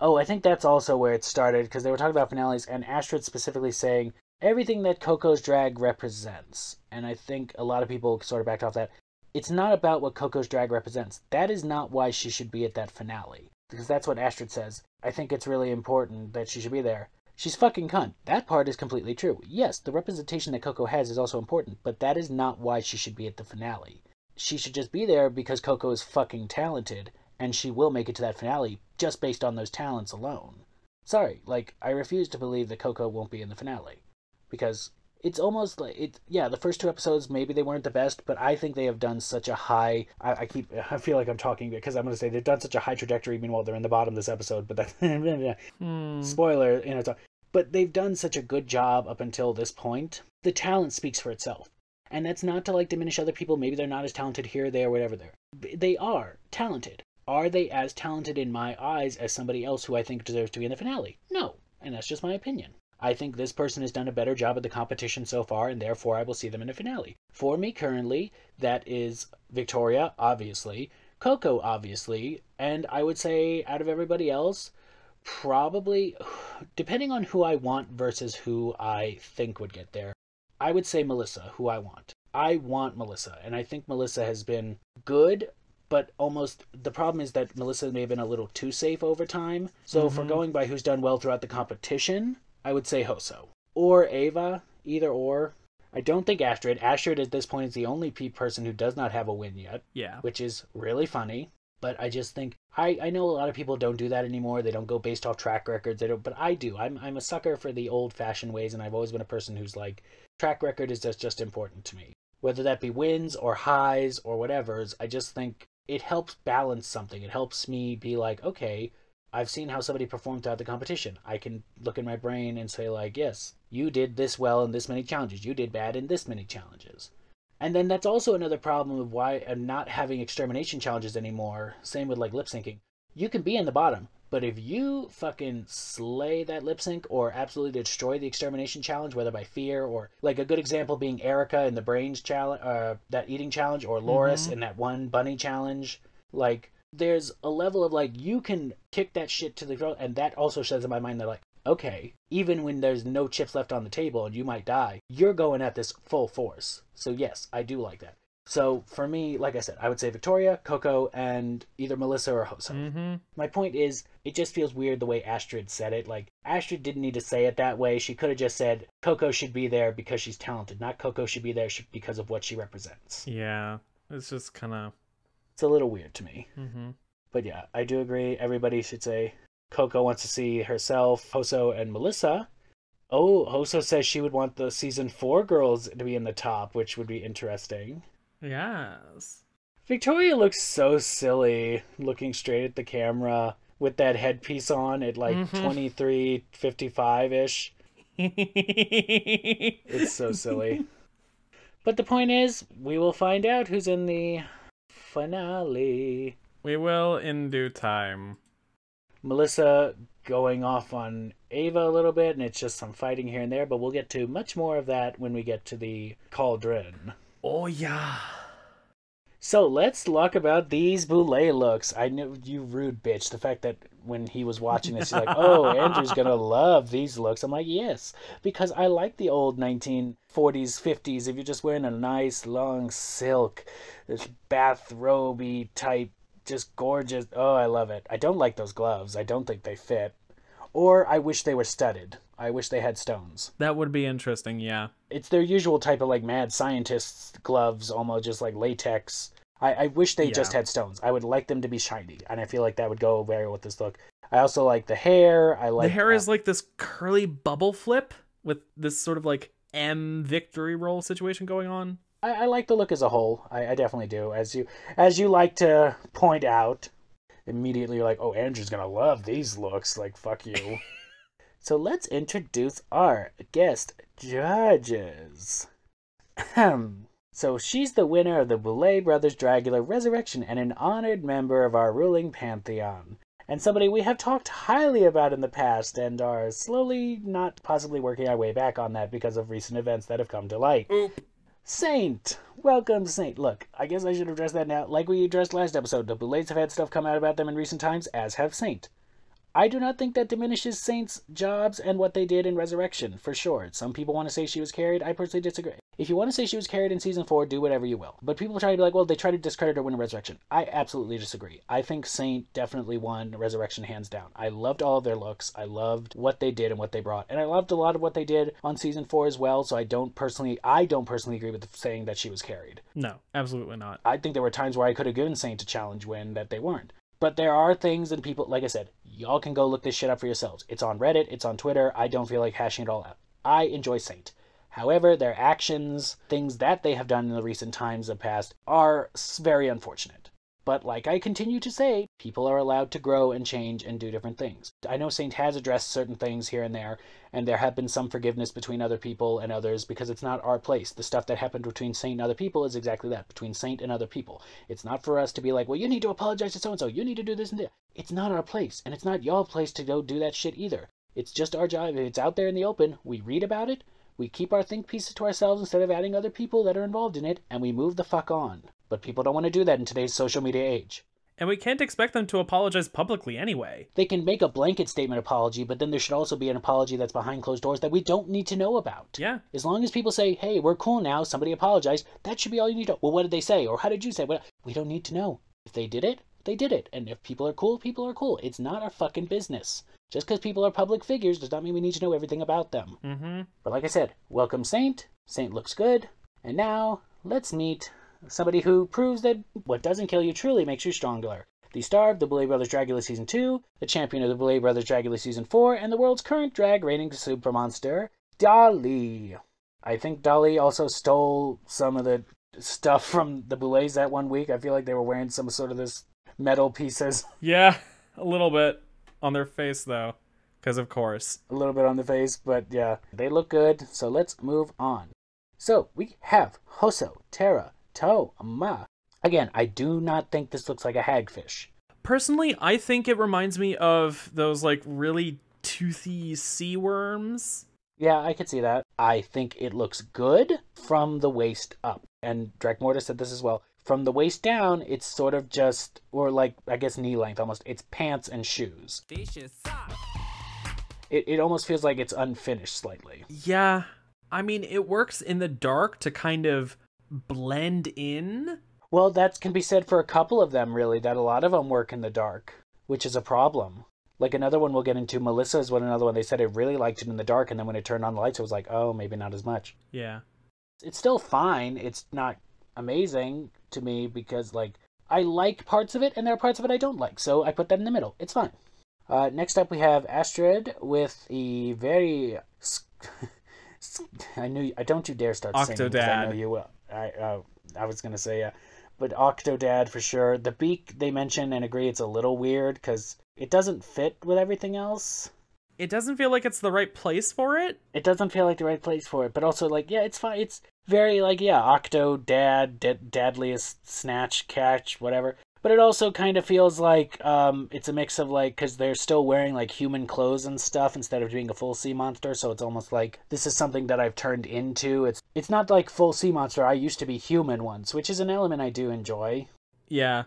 Oh, I think that's also where it started because they were talking about finales and Astrid specifically saying everything that Koco's drag represents. And I think a lot of people sort of backed off that. It's not about what Koco's drag represents. That is not why she should be at that finale. Because that's what Astrid says. I think it's really important that she should be there. She's fucking cunt. That part is completely true. Yes, the representation that Koco has is also important, but that is not why she should be at the finale. She should just be there because Koco is fucking talented, and she will make it to that finale just based on those talents alone. Sorry, like, I refuse to believe that Koco won't be in the finale. Because it's almost like it yeah the first two episodes maybe they weren't the best but i think they have done such a high i, I keep i feel like i'm talking because i'm going to say they've done such a high trajectory meanwhile they're in the bottom of this episode but that Hmm. spoiler you know but they've done such a good job up until this point. The talent speaks for itself. And that's not to like diminish other people. Maybe they're not as talented here there whatever they're they are talented. Are they as talented in my eyes as somebody else who i think deserves to be in the finale? No. And that's just my opinion I think this person has done a better job at the competition so far, and therefore I will see them in a finale. For me, currently, that is Victoria, obviously, Koco, obviously, and I would say out of everybody else, probably, depending on who I want versus who I think would get there, I would say Melissa, who I want. I want Melissa, and I think Melissa has been good, but almost the problem is that Melissa may have been a little too safe over time. So we're Mhm. going by who's done well throughout the competition, I would say Hoso or Ava, either or. I don't think Astrid. Astrid at this point is the only pe- person who does not have a win yet, Yeah. which is really funny. But I just think I, I know a lot of people don't do that anymore. They don't go based off track records. They don't, but I do. I'm I'm a sucker for the old fashioned ways, and I've always been a person who's like track record is just just important to me. whether that be wins or highs or whatever's. I just think it helps balance something. It helps me be like, okay, I've seen how somebody performed throughout the competition. I can look in my brain and say, like, yes, you did this well in this many challenges. You did bad in this many challenges. And then that's also another problem of why I'm not having extermination challenges anymore. Same with like lip syncing. You can be in the bottom, but if you fucking slay that lip sync or absolutely destroy the extermination challenge, whether by fear or like a good example being Erica in the brains challenge, uh, that eating challenge, or Loris Mhm. in that one bunny challenge, like there's a level of like you can kick that shit to the throat, and that also says in my mind that like okay, even when there's no chips left on the table and you might die, you're going at this full force. So yes, I do like that. So for me, like I said, I would say Victoria, Koco, and either Melissa or Hoso. Mm-hmm. My point is, it just feels weird the way Astrid said it. Like, Astrid didn't need to say it that way. She could have just said, Koco should be there because she's talented, not Koco should be there because of what she represents. Yeah, it's just kind of. It's a little weird to me. Mm-hmm. But yeah, I do agree. Everybody should say Koco wants to see herself, Hoso, and Melissa. Oh, Hoso says she would want the season four girls to be in the top, which would be interesting. Yes. Victoria looks so silly looking straight at the camera with that headpiece on at like Mhm. 23.55 ish. It's so silly. But the point is, we will find out who's in the finale. we will in due time. Melissa going off on Ava a little bit, and it's just some fighting here and there, but we'll get to much more of that when we get to the cauldron. Oh yeah. So let's talk about these Boulet looks. I knew you rude bitch. The fact that when he was watching this, he's like, "Oh, Andrew's gonna love these looks." I'm like, "Yes," because I like the old 1940s, 50s. If you're just wearing a nice long silk, this bathrobe type, just gorgeous. Oh, I love it. I don't like those gloves. I don't think they fit. Or I wish they were studded. I wish they had stones. That would be interesting. Yeah. It's their usual type of like mad scientists gloves, almost just like latex. I, I wish they just had stones. I would like them to be shiny, and I feel like that would go very well with this look. I also like the hair. I like the hair uh, is like this curly bubble flip with this sort of like M victory roll situation going on. I, I like the look as a whole. I, I definitely do. As you as you like to point out, immediately you're like, oh, Andrew's gonna love these looks. Like fuck you. so let's introduce our guest judges. Ahem. So she's the winner of the Boulet Brothers Dragula Resurrection and an honored member of our ruling pantheon. And somebody we have talked highly about in the past and are slowly not possibly working our way back on that because of recent events that have come to light. Saint! Welcome, Saint. Look, I guess I should address that now. Like we addressed last episode, the Boulets have had stuff come out about them in recent times, as have Saint. I do not think that diminishes Saint's jobs and what they did in Resurrection, for sure. Some people want to say she was carried. I personally disagree. If you want to say she was carried in season four, do whatever you will. But people try to be like, well, they try to discredit her win in Resurrection. I absolutely disagree. I think Saint definitely won Resurrection hands down. I loved all of their looks. I loved what they did and what they brought. And I loved a lot of what they did on season four as well, so I don't personally I don't personally agree with saying that she was carried. No, absolutely not. I think there were times where I could have given Saint a challenge win that they weren't. But there are things and people, like I said, y'all can go look this shit up for yourselves. It's on Reddit, it's on Twitter. I don't feel like hashing it all out. I enjoy Saint. However, their actions, things that they have done in the recent times of past, are very unfortunate. But like I continue to say, people are allowed to grow and change and do different things. I know Saint has addressed certain things here and there, and there have been some forgiveness between other people and others because it's not our place. The stuff that happened between Saint and other people is exactly that, between Saint and other people. It's not for us to be like, well, you need to apologize to so and so, you need to do this and that. It's not our place, and it's not y'all place to go do that shit either. It's just our job. If it's out there in the open, we read about it, we keep our think pieces to ourselves instead of adding other people that are involved in it, and we move the fuck on. But people don't want to do that in today's social media age. And we can't expect them to apologize publicly anyway. They can make a blanket statement apology, but then there should also be an apology that's behind closed doors that we don't need to know about. Yeah. As long as people say, hey, we're cool now, somebody apologized, that should be all you need to know. Well, what did they say? Or how did you say? Well, we don't need to know. If they did it, they did it. And if people are cool, people are cool. It's not our fucking business. Just because people are public figures does not mean we need to know everything about them. Mm-hmm. But like I said, welcome Saint. Saint looks good. And now, let's meet somebody who proves that what doesn't kill you truly makes you stronger. The star of the Boulet Brothers Dragula Season 2, the champion of the Boulet Brothers Dragula Season 4, and the world's current drag reigning super monster, Dahli. I think Dahli also stole some of the stuff from the Boulets that one week. I feel like they were wearing some sort of this metal pieces, Yeah, a little bit on their face though, because of course. a little bit on the face, but yeah, they look good. So let's move on. So we have Hoso, Terra, To, Ma. Again, I do not think this looks like a hagfish. Personally, I think it reminds me of those like really toothy sea worms. Yeah, I could see that. I think it looks good from the waist up. And Drakmorta said this as well. From the waist down, it's sort of just, or like, I guess knee length almost. It's pants and shoes. It, it almost feels like it's unfinished slightly. Yeah, I mean it works in the dark to kind of blend in. Well, that can be said for a couple of them, really, that a lot of them work in the dark, which is a problem. Like another one we'll get into, Melissa is one another one. They said it really liked it in the dark, and then when it turned on the lights, it was like, oh, maybe not as much. Yeah. it's still fine. It's not amazing to me because like I like parts of it and there are parts of it I don't like. So I put that in the middle. It's fine. Uh, next up we have Astrid with a very. I knew I don't you dare start singing 'cause I know you will. I uh, I was gonna say yeah, but Octodad for sure. The beak they mention and agree it's a little weird because it doesn't fit with everything else. It doesn't feel like it's the right place for it. it doesn't feel like the right place for it but also like yeah it's fine it's very like yeah octo dad dad dadliest snatch catch whatever but it also kind of feels like um it's a mix of like because they're still wearing like human clothes and stuff instead of being a full sea monster so it's almost like this is something that i've turned into it's it's not like full sea monster i used to be human once which is an element i do enjoy Yeah.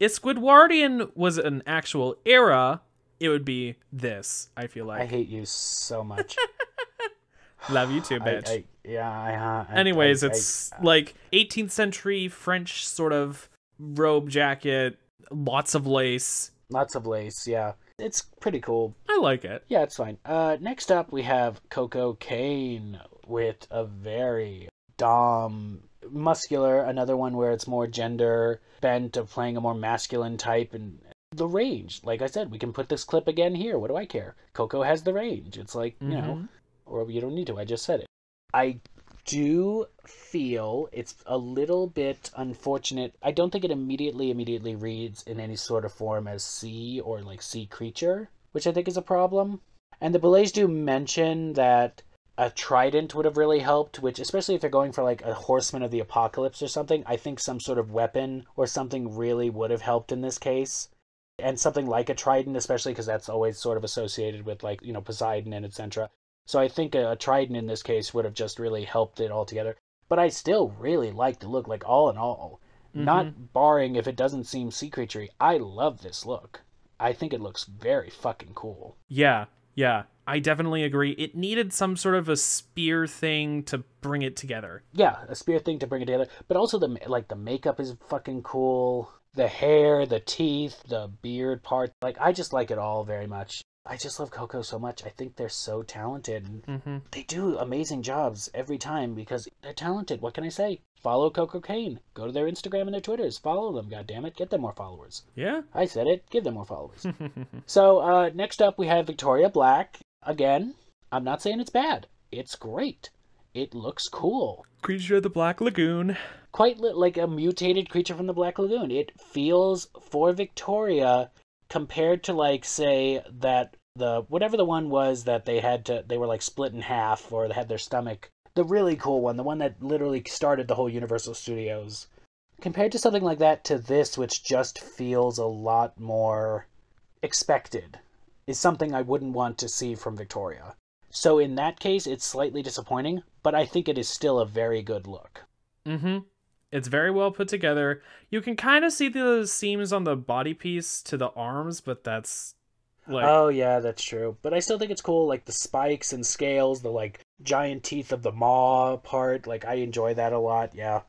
If Squidwardian was an actual era, it would be this, I feel like i hate you so much Love you too, I- bitch. I, yeah I, uh, I Anyways, I- I- it's like 18th century French sort of robe jacket, lots of lace. lots of lace yeah it's pretty cool I like it. Yeah, it's fine. Uh, next up, we have Koco Caine with a very dom muscular. Another one where it's more gender bent of playing a more masculine type and the range. Like I said, we can put this clip again here. What do I care? Koco has the range. It's like you know, Mhm. or you don't need to. I just said it. I do feel it's a little bit unfortunate. I don't think it immediately immediately reads in any sort of form as sea or like sea creature, which I think is a problem. And the Boulets do mention that a trident would have really helped, which especially if they're going for like a horseman of the apocalypse or something, I think some sort of weapon or something really would have helped in this case. And something like a trident, especially because that's always sort of associated with like, you know, Poseidon and etc. So I think a, a trident in this case would have just really helped it all together. But I still really like the look, like all in all. Mm-hmm. Not barring if it doesn't seem sea creaturey. I love this look. I think it looks very fucking cool. Yeah, yeah. I definitely agree. It needed some sort of a spear thing to bring it together. Yeah, a spear thing to bring it together. But also the like the makeup is fucking cool. The hair, the teeth, the beard part. Like I just like it all very much. I just love Koco so much. I think they're so talented. Mm-hmm. They do amazing jobs every time because they're talented. What can I say? Follow Koco Caine. Go to their Instagram and their Twitters. Follow them. God damn it, get them more followers. Yeah. I said it. Give them more followers. so uh, next up, we have Victoria Black. Again, I'm not saying it's bad. It's great. It looks cool. Creature of the Black Lagoon. Quite li- like a mutated creature from the Black Lagoon. It feels for Victoria compared to like say that the whatever the one was that they had to they were like split in half or they had their stomach. The really cool one, the one that literally started the whole Universal Studios. Compared to something like that to this, which just feels a lot more expected, is something I wouldn't want to see from Victoria. So in that case, it's slightly disappointing, but I think it is still a very good look. Mm-hmm. It's very well put together. You can kind of see the seams on the body piece to the arms, but that's like oh yeah, that's true. But I still think it's cool, like the spikes and scales, the like giant teeth of the maw part. Like I enjoy that a lot. Yeah.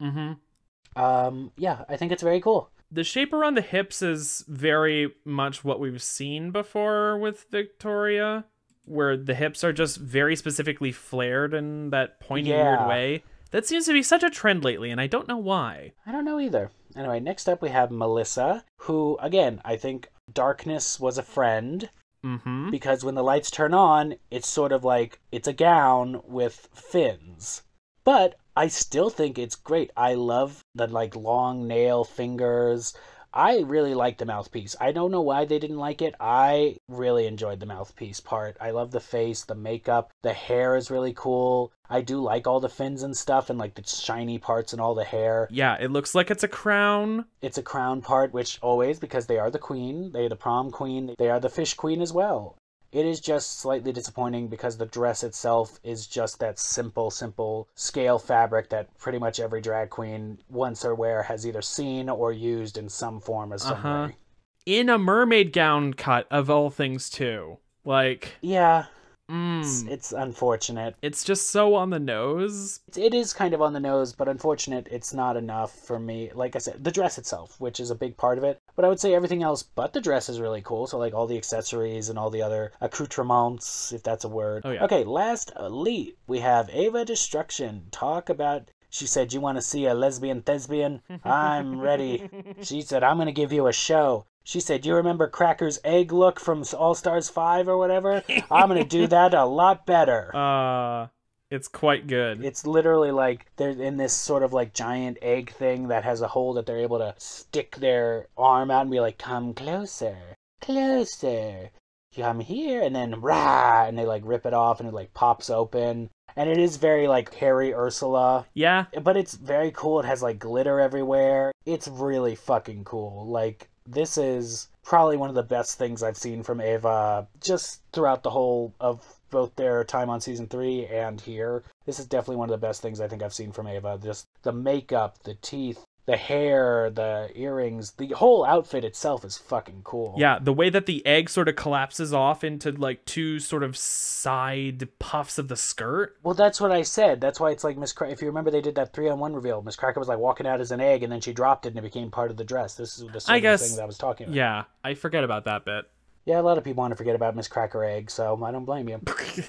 mm-hmm. Um. Yeah, I think it's very cool. The shape around the hips is very much what we've seen before with Victoria, where the hips are just very specifically flared in that pointy Yeah. weird way. That seems to be such a trend lately, and I don't know why. I don't know either. Anyway, next up we have Melissa, who again I think darkness was a friend. Mm-hmm. because when the lights turn on, it's sort of like it's a gown with fins. But I still think it's great. I love the like long nail fingers. I really like the mouthpiece. I don't know why they didn't like it. I really enjoyed the mouthpiece part. I love the face, the makeup, the hair is really cool. I do like all the fins and stuff and like the shiny parts and all the hair. Yeah, it looks like it's a crown. It's a crown part, which always, because they are the queen, they are the prom queen, they are the fish queen as well. It is just slightly disappointing because the dress itself is just that simple, simple scale fabric that pretty much every drag queen once or wear has either seen or used in some form or some Uh-huh. way. In a mermaid gown cut of all things too. Like, Yeah, mm, it's, it's unfortunate. it's just so on the nose. It is kind of on the nose, but unfortunate it's not enough for me. Like I said, the dress itself, which is a big part of it. But I would say everything else but the dress is really cool. So, like all the accessories and all the other accoutrements, if that's a word. Oh, yeah. Okay, last elite, we have Evah Destruction. Talk about. She said, You want to see a lesbian thespian? I'm ready. She said, I'm going to give you a show. She said, You remember Cracker's egg look from All Stars 5 or whatever? I'm going to do that a lot better. Uh, it's quite good. It's literally like they're in this sort of like giant egg thing that has a hole that they're able to stick their arm out and be like, "Come closer, closer, come here," and then rah, and they like rip it off and it like pops open. And it is very like Harry Ursula, yeah, but it's very cool. It has like glitter everywhere. It's really fucking cool. Like this is probably one of the best things I've seen from Evah just throughout the whole of both their time on season 3 and here. This is definitely one of the best things I think I've seen from Evah. Just the makeup, the teeth, the hair, the earrings, the whole outfit itself is fucking cool. yeah. The way that the egg sort of collapses off into like two sort of side puffs of the skirt. Well, that's what I said. That's why it's like Miss. Cra- if you remember, they did that three on one reveal. Miss Cracker was like walking out as an egg, and then she dropped it, and it became part of the dress. This is the sort I guess- thing that I was talking about. Yeah, I forget about that bit. Yeah, a lot of people want to forget about Miss Cracker Egg, so I don't blame you.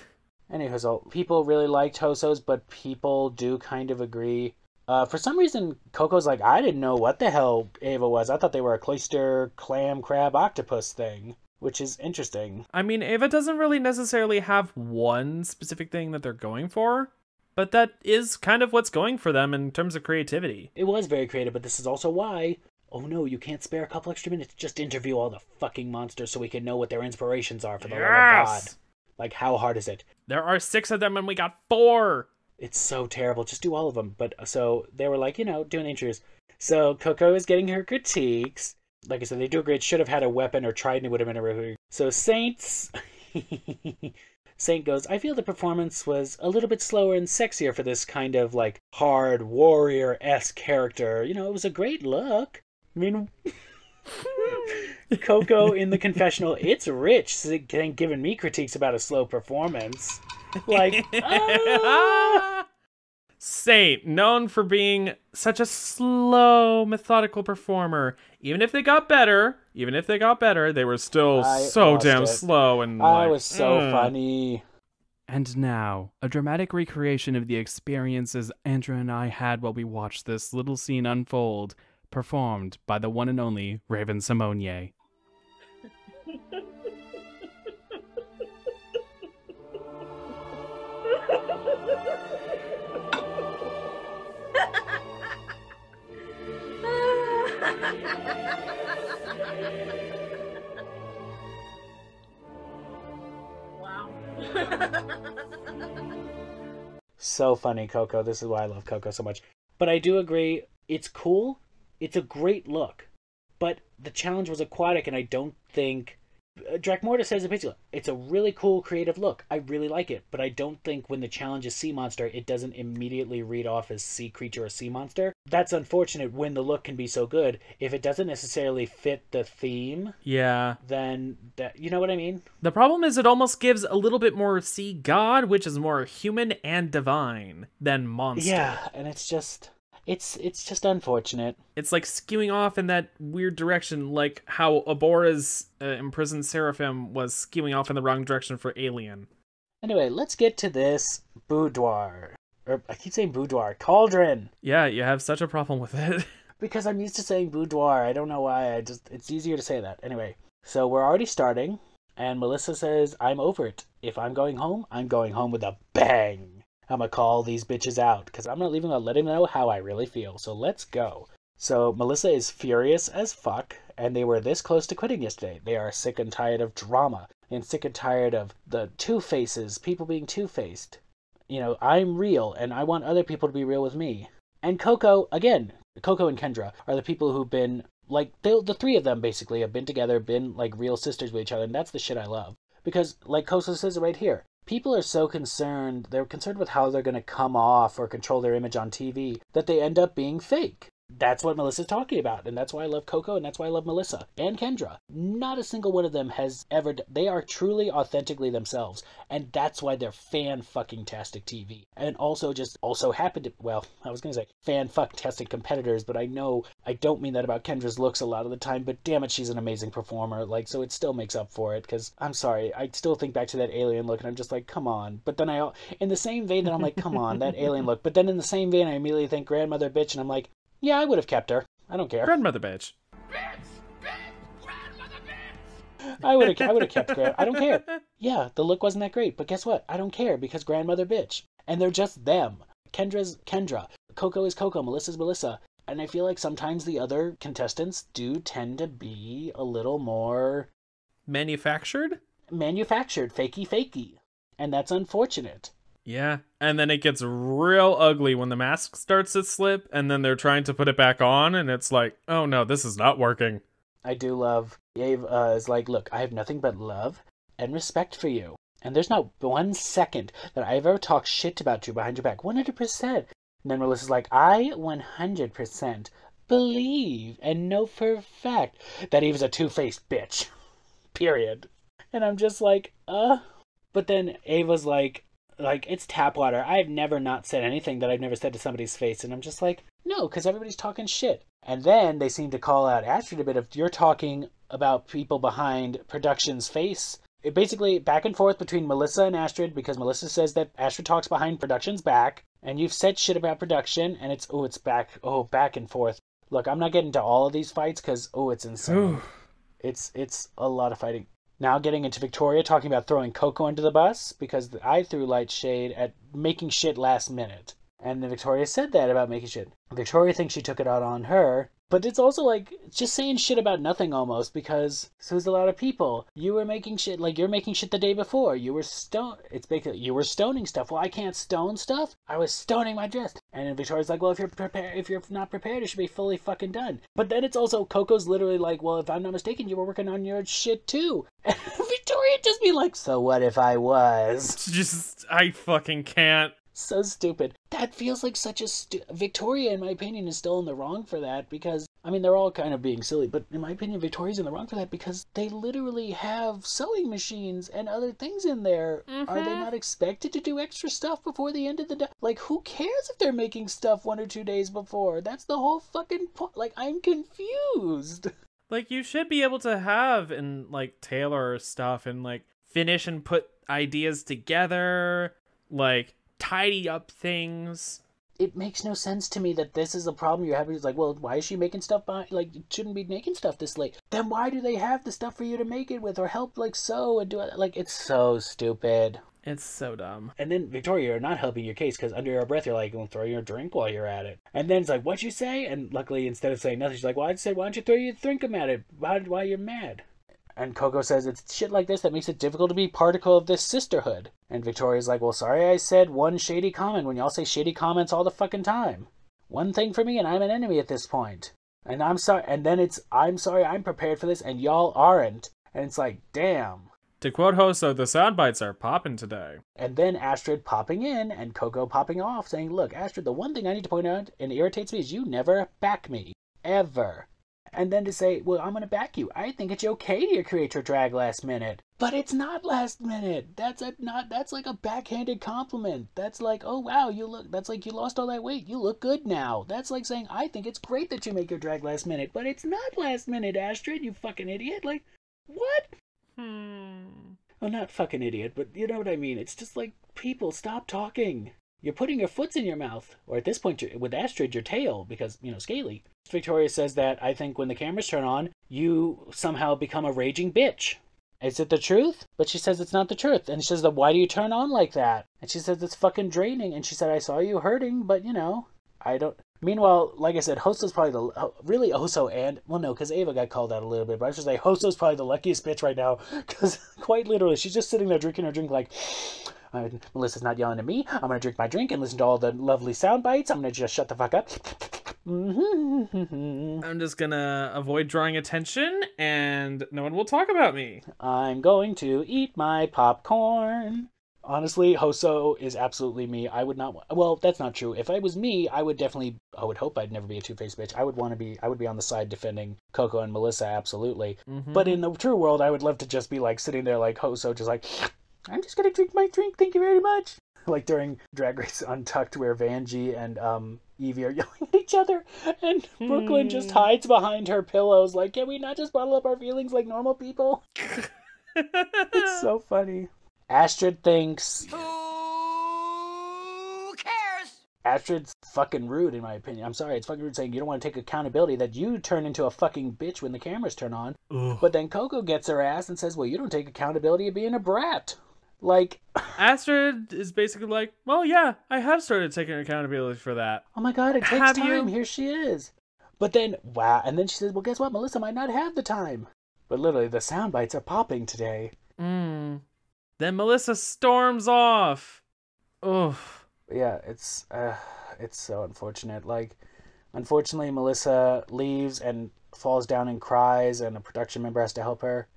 Anyways, so people really liked Hosos, but people do kind of agree. Uh, for some reason, Koco's like, I didn't know what the hell Evah was. I thought they were a cloister clam crab octopus thing, which is interesting. I mean, Evah doesn't really necessarily have one specific thing that they're going for, but that is kind of what's going for them in terms of creativity. It was very creative, but this is also why. Oh no, you can't spare a couple extra minutes. Just interview all the fucking monsters so we can know what their inspirations are for the love of God. Like, how hard is it? There are six of them and we got four. It's so terrible. Just do all of them. But uh, so they were like, you know, doing intros. So Koco is getting her critiques. Like I said, they do a great. Should have had a weapon or trident. It would have been a really. So Saints. Saint goes, I feel the performance was a little bit slower and sexier for this kind of like hard warrior esque character. You know, it was a great look. I mean, Koco in the confessional, it's rich, getting giving me critiques about a slow performance. Like, ah! Saint, known for being such a slow, methodical performer. Even if they got better, even if they got better, they were still I so damn it. slow and I like, was so ugh. funny. And now, a dramatic recreation of the experiences Andrew and I had while we watched this little scene unfold, performed by the one and only Raven Simonier. So funny, Koco. This is why I love Koco so much. But I do agree, it's cool. It's a great look. But the challenge was aquatic, and I don't think. Uh, Dracmorda says in particular, it's a really cool creative look. I really like it, but I don't think when the challenge is sea monster, it doesn't immediately read off as sea creature or sea monster. That's unfortunate when the look can be so good. If it doesn't necessarily fit the theme, Yeah. then that you know what I mean? The problem is it almost gives a little bit more sea god, which is more human and divine than monster. Yeah, and it's just it's it's just unfortunate. It's like skewing off in that weird direction, like how Abhora's uh, imprisoned seraphim was skewing off in the wrong direction for Alien. Anyway, let's get to this boudoir. Or I keep saying boudoir, cauldron. Yeah, you have such a problem with it. Because I'm used to saying boudoir. I don't know why. I just it's easier to say that. Anyway, so we're already starting. And Melissa says, I'm over it. If I'm going home, I'm going home with a bang. I'm gonna call these bitches out because I'm not leaving without letting them know how I really feel. So let's go. So Melissa is furious as fuck, and they were this close to quitting yesterday. They are sick and tired of drama and sick and tired of the two faces, people being two faced. You know, I'm real and I want other people to be real with me. And Koco, again, Koco and Kendra are the people who've been like the three of them basically have been together, been like real sisters with each other, and that's the shit I love. Because like Koco says right here, people are so concerned, they're concerned with how they're going to come off or control their image on TV that they end up being fake that's what Melissa's talking about, and that's why I love Koco, and that's why I love Melissa and Kendra. Not a single one of them has ever. They are truly, authentically themselves, and that's why they're fan fucking tastic TV, and also just also happened to. Well, I was gonna say fan fuck tastic competitors, but I know I don't mean that about Kendra's looks a lot of the time. But damn it, she's an amazing performer. Like, so it still makes up for it. Because I'm sorry, I still think back to that alien look, and I'm just like, come on. But then I, in the same vein, that I'm like, come on, that alien look. But then in the same vein, I immediately think grandmother bitch, and I'm like, yeah, I would have kept her. I don't care. Grandmother bitch. I would have. I would have kept Grand. I don't care. Yeah, the look wasn't that great, but guess what? I don't care because grandmother bitch, and they're just them. Kendra's Kendra. Koco is Koco. Melissa's Melissa. And I feel like sometimes the other contestants do tend to be a little more Manufactured? manufactured, fakey, fakey, and that's unfortunate. Yeah. And then it gets real ugly when the mask starts to slip and then they're trying to put it back on and it's like, oh no, this is not working. I do love. Dave uh, is like, look, I have nothing but love and respect for you. And there's not one second that I've ever talked shit about you behind your back. 100%. And then Melissa's like, I 100% believe and know for a fact that Evah's a two faced bitch. Period. And I'm just like, uh. But then Evah's like, like, it's tap water. I've never not said anything that I've never said to somebody's face. And I'm just like, no, because everybody's talking shit. And then they seem to call out Astrid a bit of, you're talking about people behind production's face. It basically back and forth between Melissa and Astrid because Melissa says that Astrid talks behind production's back, and you've said shit about production, and it's oh, it's back, oh, back and forth. Look, I'm not getting into all of these fights because oh, it's insane. it's it's a lot of fighting. Now getting into Victoria talking about throwing Koco under the bus because I threw light shade at making shit last minute. And Victoria said that about making shit. Victoria thinks she took it out on her, but it's also like just saying shit about nothing almost because so there's a lot of people. You were making shit like you're making shit the day before. You were stone. It's basically you were stoning stuff. Well, I can't stone stuff. I was stoning my dress. And Victoria's like, well, if you're prepared, if you're not prepared, it should be fully fucking done. But then it's also Koco's literally like, well, if I'm not mistaken, you were working on your shit too. And Victoria just be like, so what if I was? Just, I fucking can't. So stupid. That feels like such a stu- Victoria, in my opinion, is still in the wrong for that because I mean they're all kind of being silly, but in my opinion, Victoria's in the wrong for that because they literally have sewing machines and other things in there. Are they mm-hmm. not expected to do extra stuff before the end of the day? Like, who cares if they're making stuff one or two days before? That's the whole fucking point. Like, I'm confused. Like, you should be able to have and, like, tailor stuff and, like, finish and put ideas together, like, tidy up things. it makes no sense to me that this is a problem you're having. It's like, well, why is she making stuff by like you shouldn't be making stuff this late? Then why do they have the stuff for you to make it with or help like sew and do it? Like it's so stupid. It's so dumb. And then Victoria, you're not helping your case because under your breath you're like, "Well, throw your drink while you're at it." And then it's like, "What'd you say?" And luckily, instead of saying nothing, she's like, "Well, I said, why don't you throw your drink at it? Why, why you're mad?" And Koco says it's shit like this that makes it difficult to be particle of this sisterhood. And Victoria's like, well, sorry I said one shady comment when y'all say shady comments all the fucking time. One thing for me and I'm an enemy at this point. And I'm sorry, and then it's, I'm sorry I'm prepared for this and y'all aren't. And it's like, damn. To quote Hoso, the sound bites are popping today. And then Astrid popping in and Koco popping off saying, look, Astrid, the one thing I need to point out and irritates me is you never back me. Ever. And then to say, well, I'm going to back you. I think it's okay to create your drag last minute. But it's not last minute. That's a not that's like a backhanded compliment. That's like, "Oh wow, you look that's like you lost all that weight. You look good now." That's like saying, "I think it's great that you make your drag last minute." But it's not last minute, Astrid, you fucking idiot. Like, what? Hmm. Well, not fucking idiot, but you know what I mean. It's just like, people, stop talking. You're putting your foots in your mouth, or at this point, with Astrid, your tail, because, you know, scaly. Victoria says that I think when the cameras turn on, you somehow become a raging bitch. Is it the truth? But she says it's not the truth. And she says, Why do you turn on like that? And she says, It's fucking draining. And she said, I saw you hurting, but you know, I don't. Meanwhile, like I said, Hoso's probably the oh, really Hoso and well, no, because Evah got called out a little bit, but I should say Hoso's probably the luckiest bitch right now because quite literally, she's just sitting there drinking her drink like. Uh, Melissa's not yelling at me. I'm gonna drink my drink and listen to all the lovely sound bites. I'm gonna just shut the fuck up. I'm just gonna avoid drawing attention, and no one will talk about me. I'm going to eat my popcorn. Honestly, Hoso is absolutely me. I would not. Well, that's not true. If I was me, I would definitely. I would hope I'd never be a two faced bitch. I would want to be. I would be on the side defending Koco and Melissa, absolutely. Mm-hmm. But in the true world, I would love to just be like sitting there like Hoso, just like, I'm just gonna drink my drink. Thank you very much. Like during Drag Race Untucked, where Vanjie and um Evie are yelling at each other, and Brooklyn just hides behind her pillows. Like, can we not just bottle up our feelings like normal people? it's so funny. Astrid thinks Who cares? Astrid's fucking rude, in my opinion. I'm sorry, it's fucking rude saying you don't want to take accountability that you turn into a fucking bitch when the cameras turn on. Ugh. But then Koco gets her ass and says, well, you don't take accountability of being a brat. Like, Astrid is basically like, well, yeah, I have started taking accountability for that. oh my god, it takes Have time. you? Here she is. But then, wow. And then she says, well, guess what? Melissa might not have the time. But literally, the sound bites are popping today. Mm. Then Melissa storms off. Ugh. yeah, it's uh, it's so unfortunate. Like, unfortunately, Melissa leaves and falls down and cries, and a production member has to help her.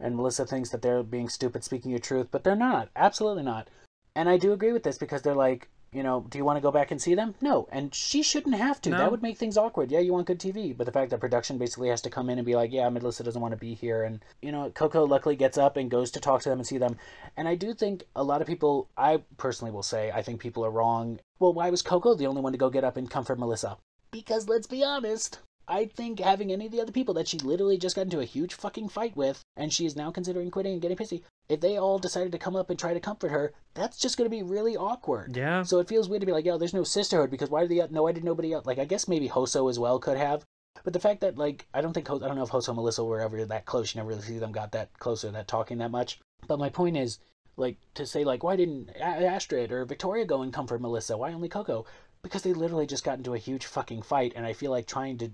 And Melissa thinks that they're being stupid, speaking your truth, but they're not. Absolutely not. And I do agree with this because they're like, you know, do you want to go back and see them? No, and she shouldn't have to. No. That would make things awkward. Yeah, you want good TV, but the fact that production basically has to come in and be like, yeah, Melissa doesn't want to be here, and you know, Koco luckily gets up and goes to talk to them and see them. And I do think a lot of people, I personally will say, I think people are wrong. Well, why was Koco the only one to go get up and comfort Melissa? Because let's be honest, I think having any of the other people that she literally just got into a huge fucking fight with, and she is now considering quitting and getting pissy, if they all decided to come up and try to comfort her, that's just going to be really awkward. Yeah. So it feels weird to be like, yo, there's no sisterhood because why did the no? I did nobody else. Like I guess maybe Hoso as well could have, but the fact that like I don't think I don't know if Hoso and Melissa were ever that close. You never really see them got that close or that talking that much. But my point is, like to say like why didn't Astrid or Victoria go and comfort Melissa? Why only Koco? Because they literally just got into a huge fucking fight, and I feel like trying to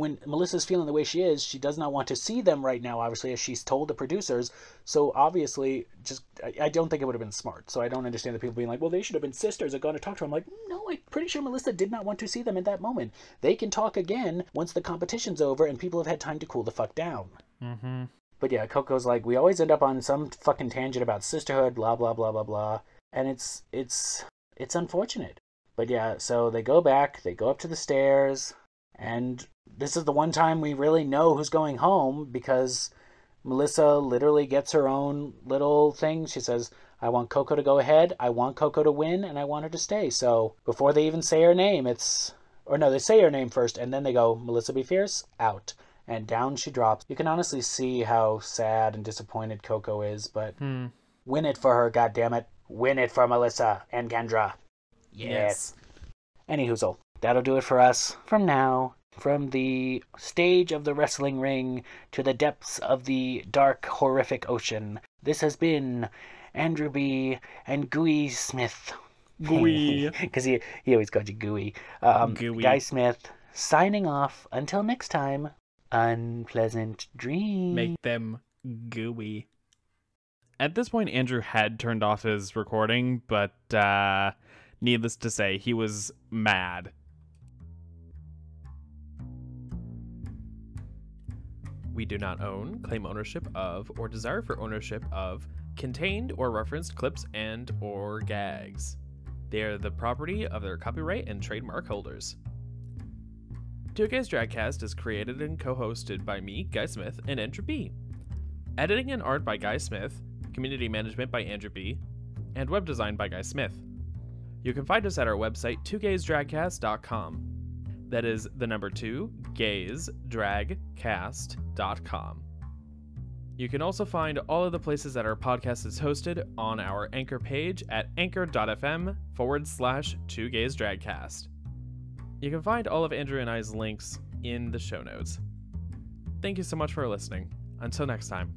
when Melissa's feeling the way she is, she does not want to see them right now, obviously, as she's told the producers. So obviously, just I, I don't think it would have been smart. So I don't understand the people being like, well, they should have been sisters or gone to talk to her. I'm like, no, I'm pretty sure Melissa did not want to see them at that moment. They can talk again once the competition's over and people have had time to cool the fuck down. Mm-hmm. But yeah, Koco's like, we always end up on some fucking tangent about sisterhood, blah blah blah blah blah, and it's it's it's unfortunate. But yeah, so they go back, they go up to the stairs, and this is the one time we really know who's going home because Melissa literally gets her own little thing. She says, I want Koco to go ahead, I want Koco to win, and I want her to stay. So before they even say her name, it's. Or no, they say her name first, and then they go, Melissa Befierce, out. And down she drops. You can honestly see how sad and disappointed Koco is, but Hmm. win it for her, goddammit. Win it for Melissa and Kendra. Yes. Any hoozle. That'll do it for us from now. From the stage of the wrestling ring to the depths of the dark, horrific ocean, this has been Andrew B. and Gooey Smith. Gooey. Because he, he always called you Gooey. Um, Gooey. Guy Smith signing off. Until next time, unpleasant dreams. Make them gooey. At this point, Andrew had turned off his recording, but uh, needless to say, he was mad. We do not own, claim ownership of, or desire for ownership of contained or referenced clips and or gags. They are the property of their copyright and trademark holders. Two Guys Dragcast is created and co-hosted by me, Guy Smith, and Andrew B. Editing and art by Guy Smith, community management by Andrew B, and web design by Guy Smith. You can find us at our website, twogaysdragcast.com. That is the number two, gaysdragcast.com. You can also find all of the places that our podcast is hosted on our anchor page at anchor.fm forward slash two gays dragcast. You can find all of Andrew and I's links in the show notes. Thank you so much for listening. Until next time.